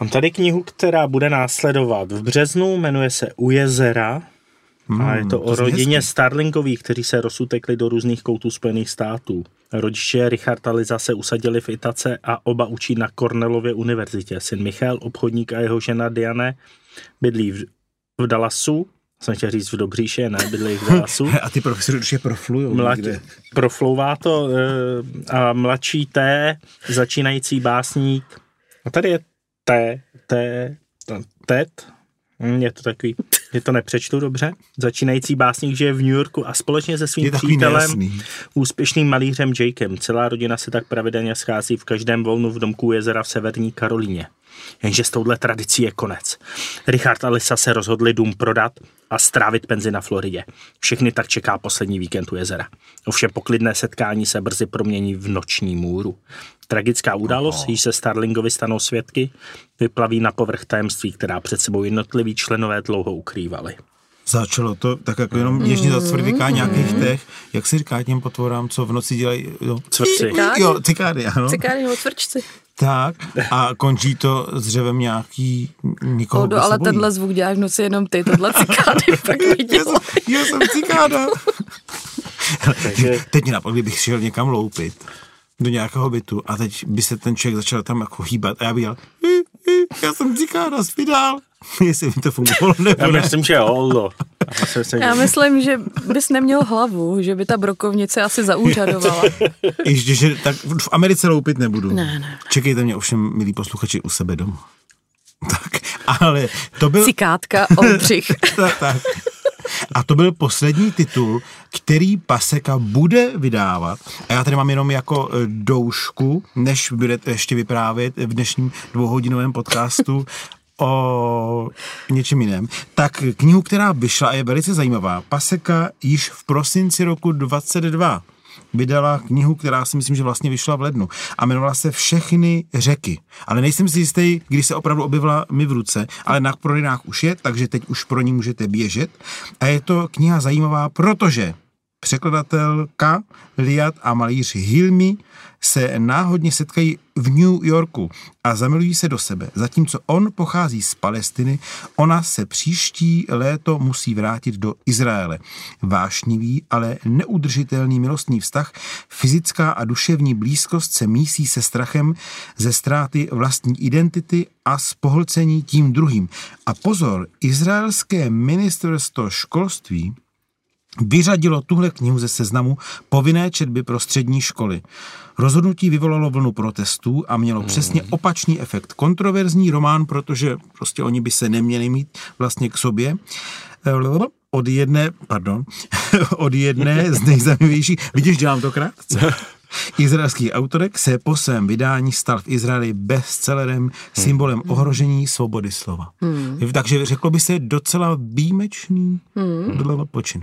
Mám tady knihu, která bude následovat v březnu, jmenuje se U jezera. A je to, to o rodině hezky. Starlingových, kteří se rozutekli do různých koutů Spojených států. Rodiče Richard a Liza se usadili v Itace a oba učí na Cornellově univerzitě. Syn Michal, obchodník a jeho žena Diane bydlí v, v Dallasu, jsem chtěl říct v Dobříše, ne, bydlí v Dallasu. A ty profesory už je proflujou. Někde. proflouvá to eh, a mladší T, začínající básník. A tady je T, T, Ted, Hm, je to takový, je to nepřečtu dobře. Začínající básník žije v New Yorku a společně se svým přítelem, nejasný. úspěšným malířem Jakem. Celá rodina se tak pravidelně schází v každém volnu v domku jezera v severní Karolíně. Jenže s touhle tradicí je konec. Richard a Lisa se rozhodli dům prodat a strávit penzi na Floridě. Všechny tak čeká poslední víkend u jezera. Ovšem poklidné setkání se brzy promění v noční můru. Tragická událost, již se Starlingovi stanou svědky, vyplaví na povrch tajemství, která před sebou jednotliví členové dlouho ukrývali. Začalo to tak jako jenom něžně zacvrdiká nějakých těch, jak se říká těm potvorám, co v noci dělají, jo, Cvrci. jo, cikády, ano. Cikáry nebo cvrčci. Tak, a končí to s dřevem nějaký někoho, Oldo, ale bojí. tenhle zvuk děláš v noci jenom ty, tohle cikády pak jsem, já jsem cikáda. Takže- Teď mě napadlo, kdybych šel někam loupit do nějakého bytu a teď by se ten člověk začal tam jako hýbat a já bych dělal, "Hi, hi, já jsem cikáda, spí dál. Jestli by to fungovalo, nebo Já ne. myslím, že jo, Oldo. Já si myslím, Já že- myslím, že bys neměl hlavu, že by ta brokovnice asi zaúřadovala. Ještě, že tak v Americe loupit nebudu. Ne, ne. Čekejte mě ovšem, milí posluchači, u sebe doma. Tak, ale to byl... Cikátka, Oldřich. tak, tak. A to byl poslední titul, který Paseka bude vydávat. A já tady mám jenom jako eh, doušku, než budete ještě vyprávět v dnešním dvouhodinovém podcastu o něčem jiném. Tak knihu, která vyšla a je velice zajímavá. Paseka již v prosinci roku 22 vydala knihu, která si myslím, že vlastně vyšla v lednu a jmenovala se Všechny řeky. Ale nejsem si jistý, kdy se opravdu objevila mi v ruce, ale na prodejnách už je, takže teď už pro ní můžete běžet. A je to kniha zajímavá, protože překladatelka Liat a malíř Hilmi se náhodně setkají v New Yorku a zamilují se do sebe. Zatímco on pochází z Palestiny, ona se příští léto musí vrátit do Izraele. Vášnivý, ale neudržitelný milostný vztah, fyzická a duševní blízkost se mísí se strachem ze ztráty vlastní identity a z pohlcení tím druhým. A pozor, izraelské ministerstvo školství vyřadilo tuhle knihu ze seznamu povinné četby pro střední školy. Rozhodnutí vyvolalo vlnu protestů a mělo přesně opačný efekt. Kontroverzní román, protože prostě oni by se neměli mít vlastně k sobě. Od jedné, pardon, od jedné z nejzajímavějších, vidíš, dělám to krátce. Izraelský autorek se po svém vydání stal v Izraeli bestsellerem, symbolem ohrožení svobody slova. Takže řeklo by se docela výjimečný hmm. počin.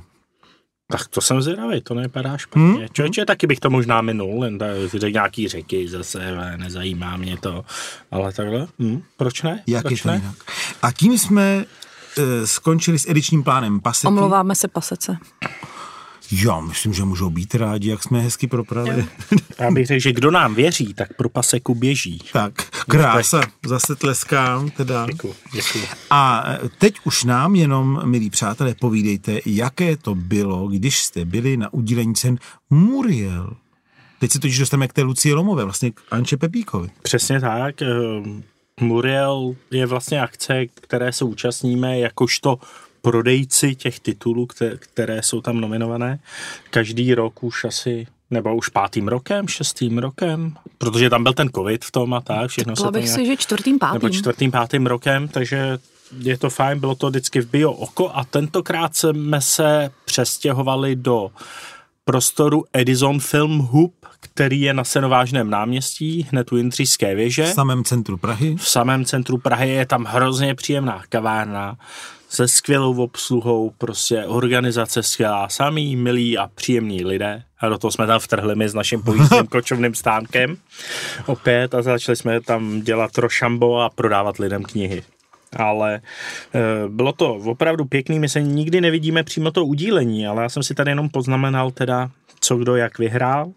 Tak to jsem zvědavý, to nevypadá špatně. Hmm? Člověče, taky bych to možná minul, jen řekl nějaký řeky zase, ale nezajímá mě to. Ale takhle, hm, proč ne? Jak proč je to ne? jinak? A tím jsme e, skončili s edičním plánem Paseky. Omlouváme se pasece. Já myslím, že můžou být rádi, jak jsme hezky propravili. Já bych řekl, že kdo nám věří, tak pro paseku běží. tak, krása, zase tleskám teda. Děkuji, děkuji. A teď už nám jenom, milí přátelé, povídejte, jaké to bylo, když jste byli na udílení cen Muriel. Teď se totiž dostaneme k té Lucie Lomové, vlastně k Anče Pepíkovi. Přesně tak. eh, Muriel je vlastně akce, které se účastníme jakožto prodejci těch titulů, kte- které jsou tam nominované. Každý rok už asi nebo už pátým rokem, šestým rokem, protože tam byl ten covid v tom a tak, všechno se to bych nějak, si, že čtvrtým, nebo pátým. čtvrtým, pátým rokem, takže je to fajn, bylo to vždycky v Bio Oko a tentokrát jsme se přestěhovali do prostoru Edison Film Hub, který je na Senovážném náměstí, hned u Jindřišské věže. V samém centru Prahy. V samém centru Prahy je tam hrozně příjemná kavárna se skvělou obsluhou, prostě organizace skvělá, samý milí a příjemní lidé. A do toho jsme tam vtrhli my s naším pojízdným kočovným stánkem opět a začali jsme tam dělat rošambo a prodávat lidem knihy. Ale e, bylo to opravdu pěkný, my se nikdy nevidíme přímo to udílení, ale já jsem si tady jenom poznamenal teda, co kdo jak vyhrál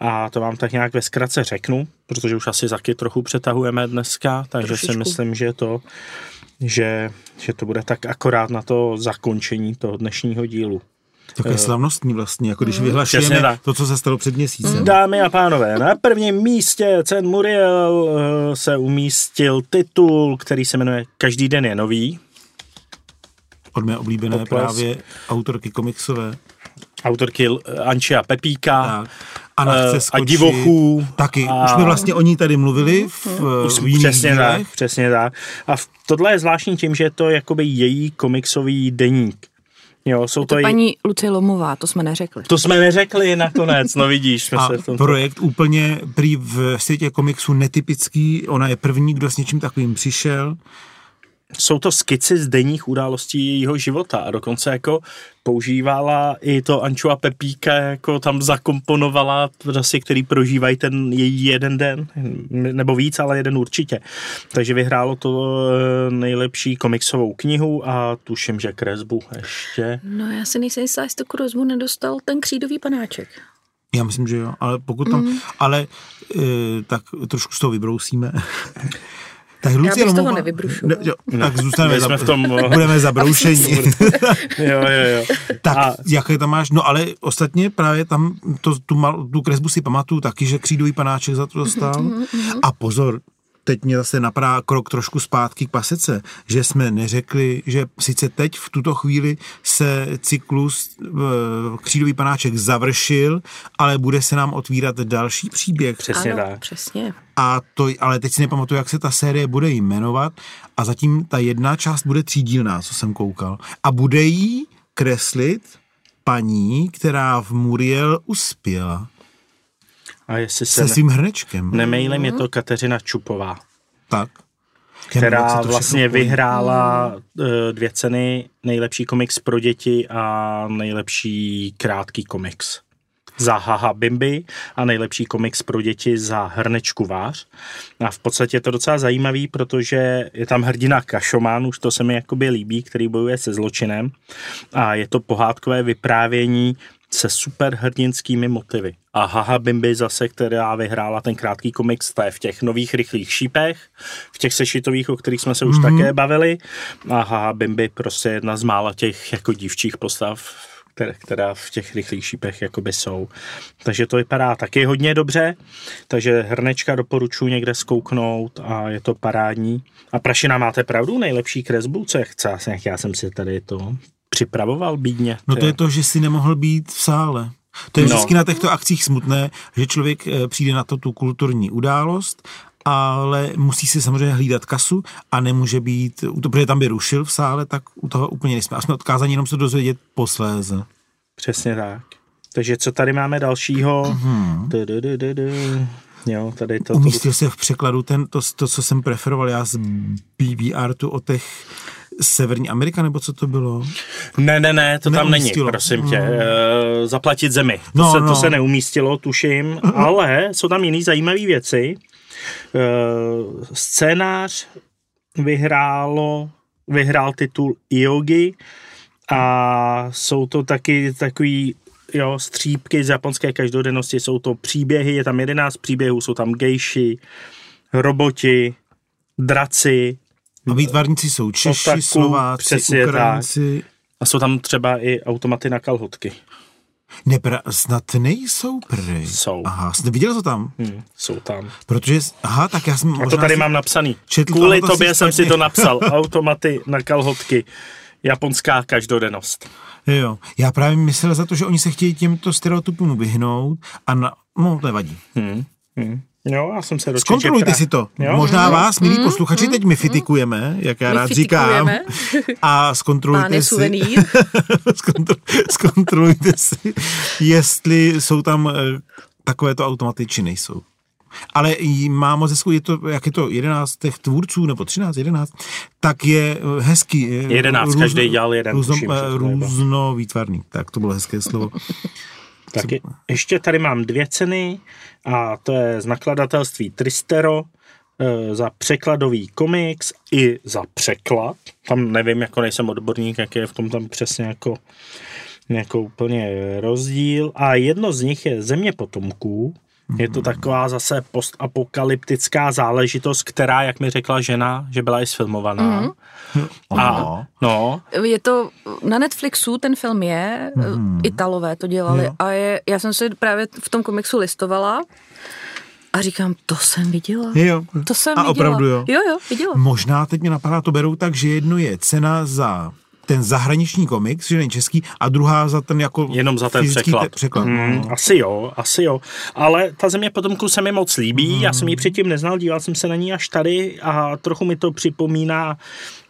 a to vám tak nějak ve zkratce řeknu, protože už asi taky trochu přetahujeme dneska, takže Trošičku. si myslím, že to že, že to bude tak akorát na to zakončení toho dnešního dílu. Takové slavnostní vlastně, jako když Přesně vyhlašujeme to, co se stalo před měsícem. Dámy a pánové, na prvním místě cen Muriel eh, se umístil titul, který se jmenuje Každý den je nový. Od mé oblíbené Pokles. právě autorky komiksové. Autorky Ančia Pepíka. Tak. A na Eh, chce a skočit. divochů. Taky. A- Už jsme vlastně o ní tady mluvili v, Už v jiných přesně dílech. tak, přesně tak. A v, tohle je zvláštní tím, že je to jakoby její komiksový deník. Jo, jsou to, To její, paní Lucie Lomová, to jsme neřekli. to jsme neřekli nakonec, no vidíš, jsme A se v tom... projekt úplně prý v světě komiksu netypický. Ona je první, kdo s něčím takovým přišel. Jsou to skici z denních událostí jejího života a dokonce jako používala i to Anču a Pepíka, jako tam zakomponovala prostě, který prožívají ten její jeden den, nebo víc, ale jeden určitě. Takže vyhrálo to eh, nejlepší komiksovou knihu a tuším, že kresbu ještě. No já si nejsem jistá, jestli tu krozbu nedostal ten křídový panáček. Já myslím, že jo, ale pokud tam, Mm. ale e, tak trošku z toho vybrousíme. Tak Lucie bych z toho nevybrušovala. Ne, jo, tak zůstaneme, za, v tom, eh, budeme zabroušení. Jo, jo, jo. tak A- jaké tam máš, no ale ostatně právě tam to, tu, mal, tu kresbu si pamatuju taky, že křídový panáček za to dostal. Mm-hmm, A pozor, teď mě zase napadá krok trošku zpátky k pasece, že jsme neřekli, že sice teď v tuto chvíli se cyklus Křídový panáček završil, ale bude se nám otvírat další příběh. Přesně ano, tak. přesně. A to, ale teď si nepamatuju, jak se ta série bude jmenovat a zatím ta jedna část bude třídílná, co jsem koukal. A bude jí kreslit paní, která v Muriel uspěla A jestli se se svým hrnečkem. nemejlím, je to Kateřina Čupová, Tak. Která vlastně vyhrála eh, dvě ceny, nejlepší komiks pro děti a nejlepší krátký komiks za Haha Bimby a nejlepší komiks pro děti za Hrnečku Vář. A v podstatě je to docela zajímavý, protože je tam hrdina Kašomán, už to se mi jakoby líbí, který bojuje se zločinem a je to pohádkové vyprávění se superhrdinskými motivy. A Haha Bimby zase, která vyhrála ten krátký komiks, to je v těch nových rychlých šípech, v těch sešitových, o kterých jsme se už mm-hmm. také bavili. A Haha Bimby prostě jedna z mála těch jako dívčích postav, které, která v těch rychlých šípech jakoby jsou. Takže to vypadá taky hodně dobře, takže hrnečka doporučuji někde zkouknout a je to parádní. A Prašina, máte pravdu, nejlepší kresbu, co je chce, já jsem si tady to připravoval bídně. No to je to, že si nemohl být v sále. To je No. vždycky na těchto akcích smutné, že člověk eh, přijde na to tu kulturní událost, ale musí si samozřejmě hlídat kasu a nemůže být, protože tam by rušil v sále, tak u toho úplně nejsme. A jsme odkázáni jenom se dozvědět posléze. Přesně tak. Takže co tady máme dalšího? Mm-hmm. Jo, tady to. to Umístil se v překladu ten, to, to, co jsem preferoval já z BBR tu o těch Severní Amerika, nebo co to bylo? ne, ne, ne, to tam není, Neumístilo. prosím tě. Mm. E, zaplatit zemi. To, No, se, no. to se neumístilo, tuším, ale jsou tam jiný zajímavé věci. E, scénář vyhrálo, vyhrál titul Iogi a jsou to taky takový jo, střípky z japonské každodennosti, jsou to příběhy, je tam 11 příběhů, jsou tam gejši, roboti, draci výtvarníci jsou Češi, Otaku, Slováci, přesně tak. Ukrajinci. a jsou tam třeba i automaty na kalhotky. Nepra, snad nejsou prej. Jsou. Aha, jsi viděl to tam? Hmm, jsou tam. Protože, aha, tak já jsem A to možná tady mám napsaný. četl, Kvůli tobě jsem si to napsal. Automaty na kalhotky. Japonská každodennost. Jo, já právě myslel za to, že oni se chtějí těmto stereotypům vyhnout a na, no to nevadí. Hmm. Hmm. Jo, já jsem se Zkontrolujte si to. Jo, Možná jo. vás, milí posluchači, teď my fitikujeme, jak já My rád říkám. A zkontrolujte si, zkontrolujte si, jestli jsou tam eh, takovéto automaty, či nejsou. Ale má moc hezkou, je to, jak je to 11 těch tvůrců, nebo 13, 11, tak je eh, hezký. eh, 11, každý dělal jeden, Různo, tuším, že eh, to nebylo. různovýtvarný, tak to bylo hezké slovo. Taky ještě tady mám dvě ceny a to je z nakladatelství Tristero eh, za překladový komiks i za překlad. Tam nevím, jako nejsem odborník, jak je v tom tam přesně jako, jako úplně rozdíl. A jedno z nich je Země potomků. Je to taková zase postapokalyptická záležitost, která, jak mi řekla žena, že byla i sfilmovaná. Mm. A, Ano. no, Je to na Netflixu, ten film je, hmm. Italové to dělali Jo. a je, já jsem si právě v tom komiksu listovala a říkám, to jsem viděla. Jo. To jsem A viděla. opravdu jo? Jo, jo, viděla. Možná teď mě napadá, to berou tak, že jedno je cena za ten zahraniční komiks, že není český, a druhá za ten jako Jenom za ten překlad. te- překlad. Hmm, no. asi jo, asi jo. Ale ta země potomku se mi moc líbí. Hmm. Já jsem ji předtím neznal, díval jsem se na ní až tady a trochu mi to připomíná,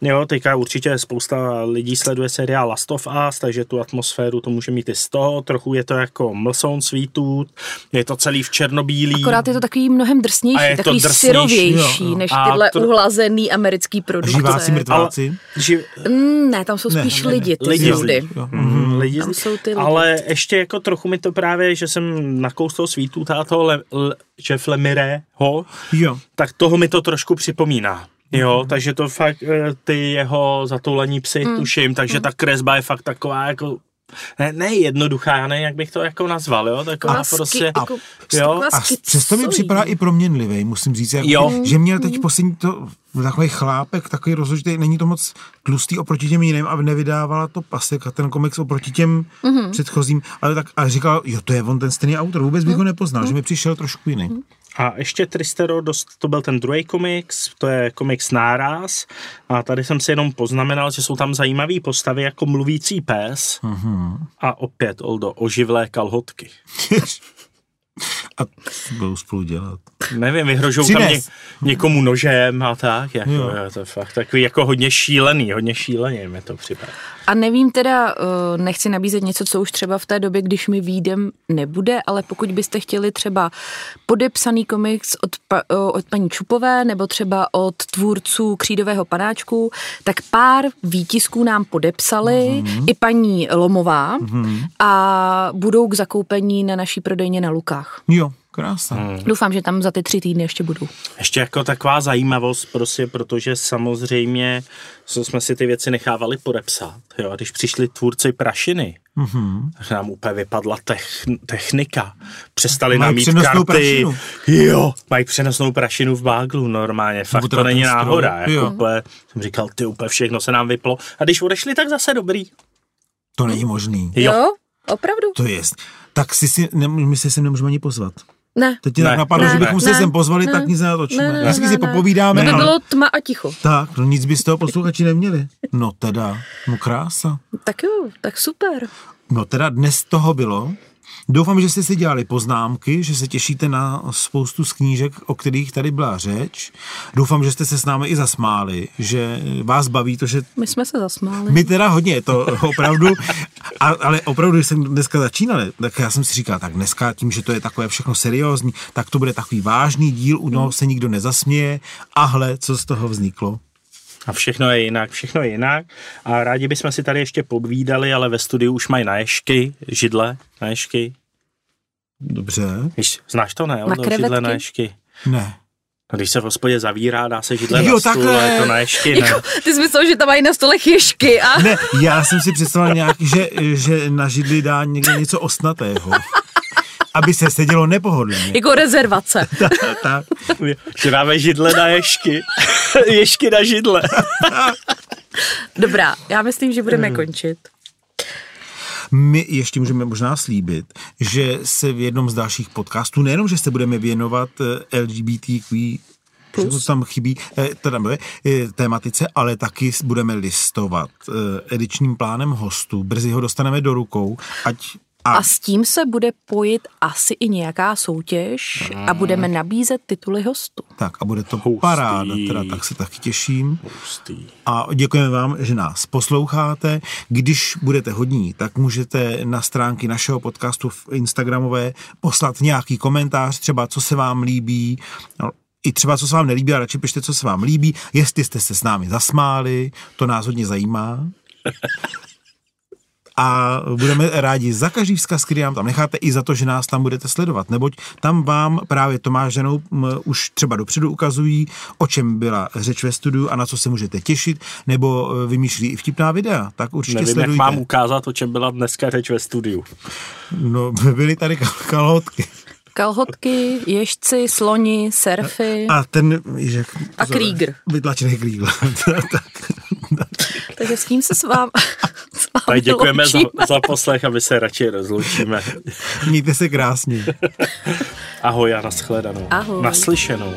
jo, teďka určitě spousta lidí sleduje seriál Last of Us, takže tu atmosféru to může mít i z toho. Trochu je to jako Mlson Sweetwood, je to celý v černobílý. Akorát je to takový mnohem drsnější, je to takový drsnější, syrovější, jo, jo. než A tyhle to- uhlazený americký produkce. Živáci, mrtváci. Ži- Mm, ne, tam jsou Ne, spíš ne, lidi, ty Lidi, lidi. Jo. Mm, lidi, Tam jsou ty lidi. ale ještě jako trochu mi to právě, že jsem nakous toho svítu táto Le, Le, Jeff Lemireho, Jo. tak toho mi to trošku připomíná. Jo, takže to fakt eh, ty jeho zatoulení psy mm. tuším, takže ta kresba je fakt taková jako ne, ne jednoduchá, já nevím, jak bych to jako nazval, jo, taková prostě, jako- jo, A s- přesto mi připadá i proměnlivý, musím říct, jako, Jo. že měl teď poslední to, takový chlápek, takový rozložitý, není to moc tlustý oproti těm jiným a nevydávala to pasek a ten komiks oproti těm mm-hmm. předchozím, ale tak a říkal, jo, to je on ten stejný autor, vůbec bych ho nepoznal, že mi přišel trošku jiný. A ještě Tristero, dost, to byl ten druhý komiks, to je komiks Náraz. A tady jsem si jenom poznamenal, že jsou tam zajímavé postavy jako mluvící pes Mhm. a opět, Oldo, oživlé kalhotky. A budou spolu dělat. Nevím, vyhrožou tam ně, někomu nožem a tak. Jako, Jo. jo. To je fakt takový jako hodně šílený, hodně šílený mi to připadá. A nevím teda, eh, nechci nabízet něco, co už třeba v té době, když mi výjdem, nebude, ale pokud byste chtěli třeba podepsaný komiks od, pa, eh, od paní Čupové nebo třeba od tvůrců Křídového panáčku, tak pár výtisků nám podepsali mm-hmm. i paní Lomová mm-hmm. a budou k zakoupení na naší prodejně na Lukách. Jo, krása. Hmm. Doufám, že tam za ty tři týdny ještě budou. Ještě jako taková zajímavost, prostě, protože samozřejmě co jsme si ty věci nechávali podepsat. Jo, a když přišli tvůrci prašiny, mm-hmm. tak nám úplně vypadla tech, technika. Přestali Mají nám mít přenosnou karty. prašinu. Jo, mají přenosnou prašinu v báglu normálně. Fakt Nebo to není stroj. náhoda. Jako Jo. úplně, jsem říkal, ty úplně všechno se nám vyplo. A když odešli, tak zase dobrý. To není možný. Jo. Opravdu? To je. Tak si si, ne, my se sem nemůžeme ani pozvat. Ne. Teď ti tak napadlo, Ne, že bychom se ne, sem pozvali, ne, tak nic nenatočíme. ne, ne, Vždycky ne, si ne. popovídáme. To by bylo tma a ticho. Tak, no nic by z toho posluchači neměli. No teda, no krása. Tak jo, tak super. No teda dnes toho bylo. Doufám, že jste si dělali poznámky, že se těšíte na spoustu z knížek, o kterých tady byla řeč. Doufám, že jste se s námi i zasmáli, že vás baví to, že My jsme se zasmáli. my teda hodně, to opravdu, a, ale opravdu, když jsem dneska začínal, tak já jsem si říkal, tak dneska tím, že to je takové všechno seriózní, tak to bude takový vážný díl, u toho se nikdo nezasměje a hle, co z toho vzniklo. A všechno je jinak, všechno je jinak. A rádi bychom si tady ještě povídali, ale ve studiu už mají naježky, židle, naježky. Dobře, Víš, znáš to, ne? Oldo, krevetky? Židle na ješky. ne. No, když se v hospodě zavírá, dá se židle Jo, na stůl, takhle. ale to na ješky, ne? Jako, ty jsi myslel, že tam mají na stole chyšky a Ne, já jsem si představil nějaký, že, že na židli dá někdo něco osnatého. Aby se sedělo nepohodlně. jako rezervace. tak. Že dáme židle na ješky. ješky na židle. Dobrá, já myslím, že budeme končit. My ještě můžeme možná slíbit, že se v jednom z dalších podcastů, nejenom, že se budeme věnovat eh, LGBTQ Plus. tam chybí, eh, teda ne, eh, tématice, ale taky budeme listovat edičním plánem hostů. Brzy ho dostaneme do rukou, ať a, A s tím se bude pojit asi i nějaká soutěž a budeme nabízet tituly hostů. tak a bude to Hustý. paráda, teda tak se taky těším. Hustý. A děkujeme vám, že nás posloucháte. Když budete hodní, tak můžete na stránky našeho podcastu v Instagramové poslat nějaký komentář, třeba co se vám líbí, no, i třeba co se vám nelíbí, a radši pište, co se vám líbí, jestli jste se s námi zasmáli, to nás hodně zajímá. A budeme rádi za každý vzkaz, který nám tam necháte, i za to, že nás tam budete sledovat, neboť tam vám právě Tomáš ženou už třeba dopředu ukazují, o čem byla řeč ve studiu a na co se můžete těšit, nebo e, vymýšlí i vtipná videa, tak určitě Nevím, sledujte. jak mám ukázat, o čem byla dneska řeč ve studiu. No, byly tady kal- kalhotky. Kalhotky, ježci, sloni, surfy. A ten, že, A Krieger. Vytlačený tak. Takže s tím se s vám, s Tak děkujeme za, za poslech a my se radši rozloučíme. Mějte se krásně. Ahoj a nashledanou. Ahoj. Naslyšenou.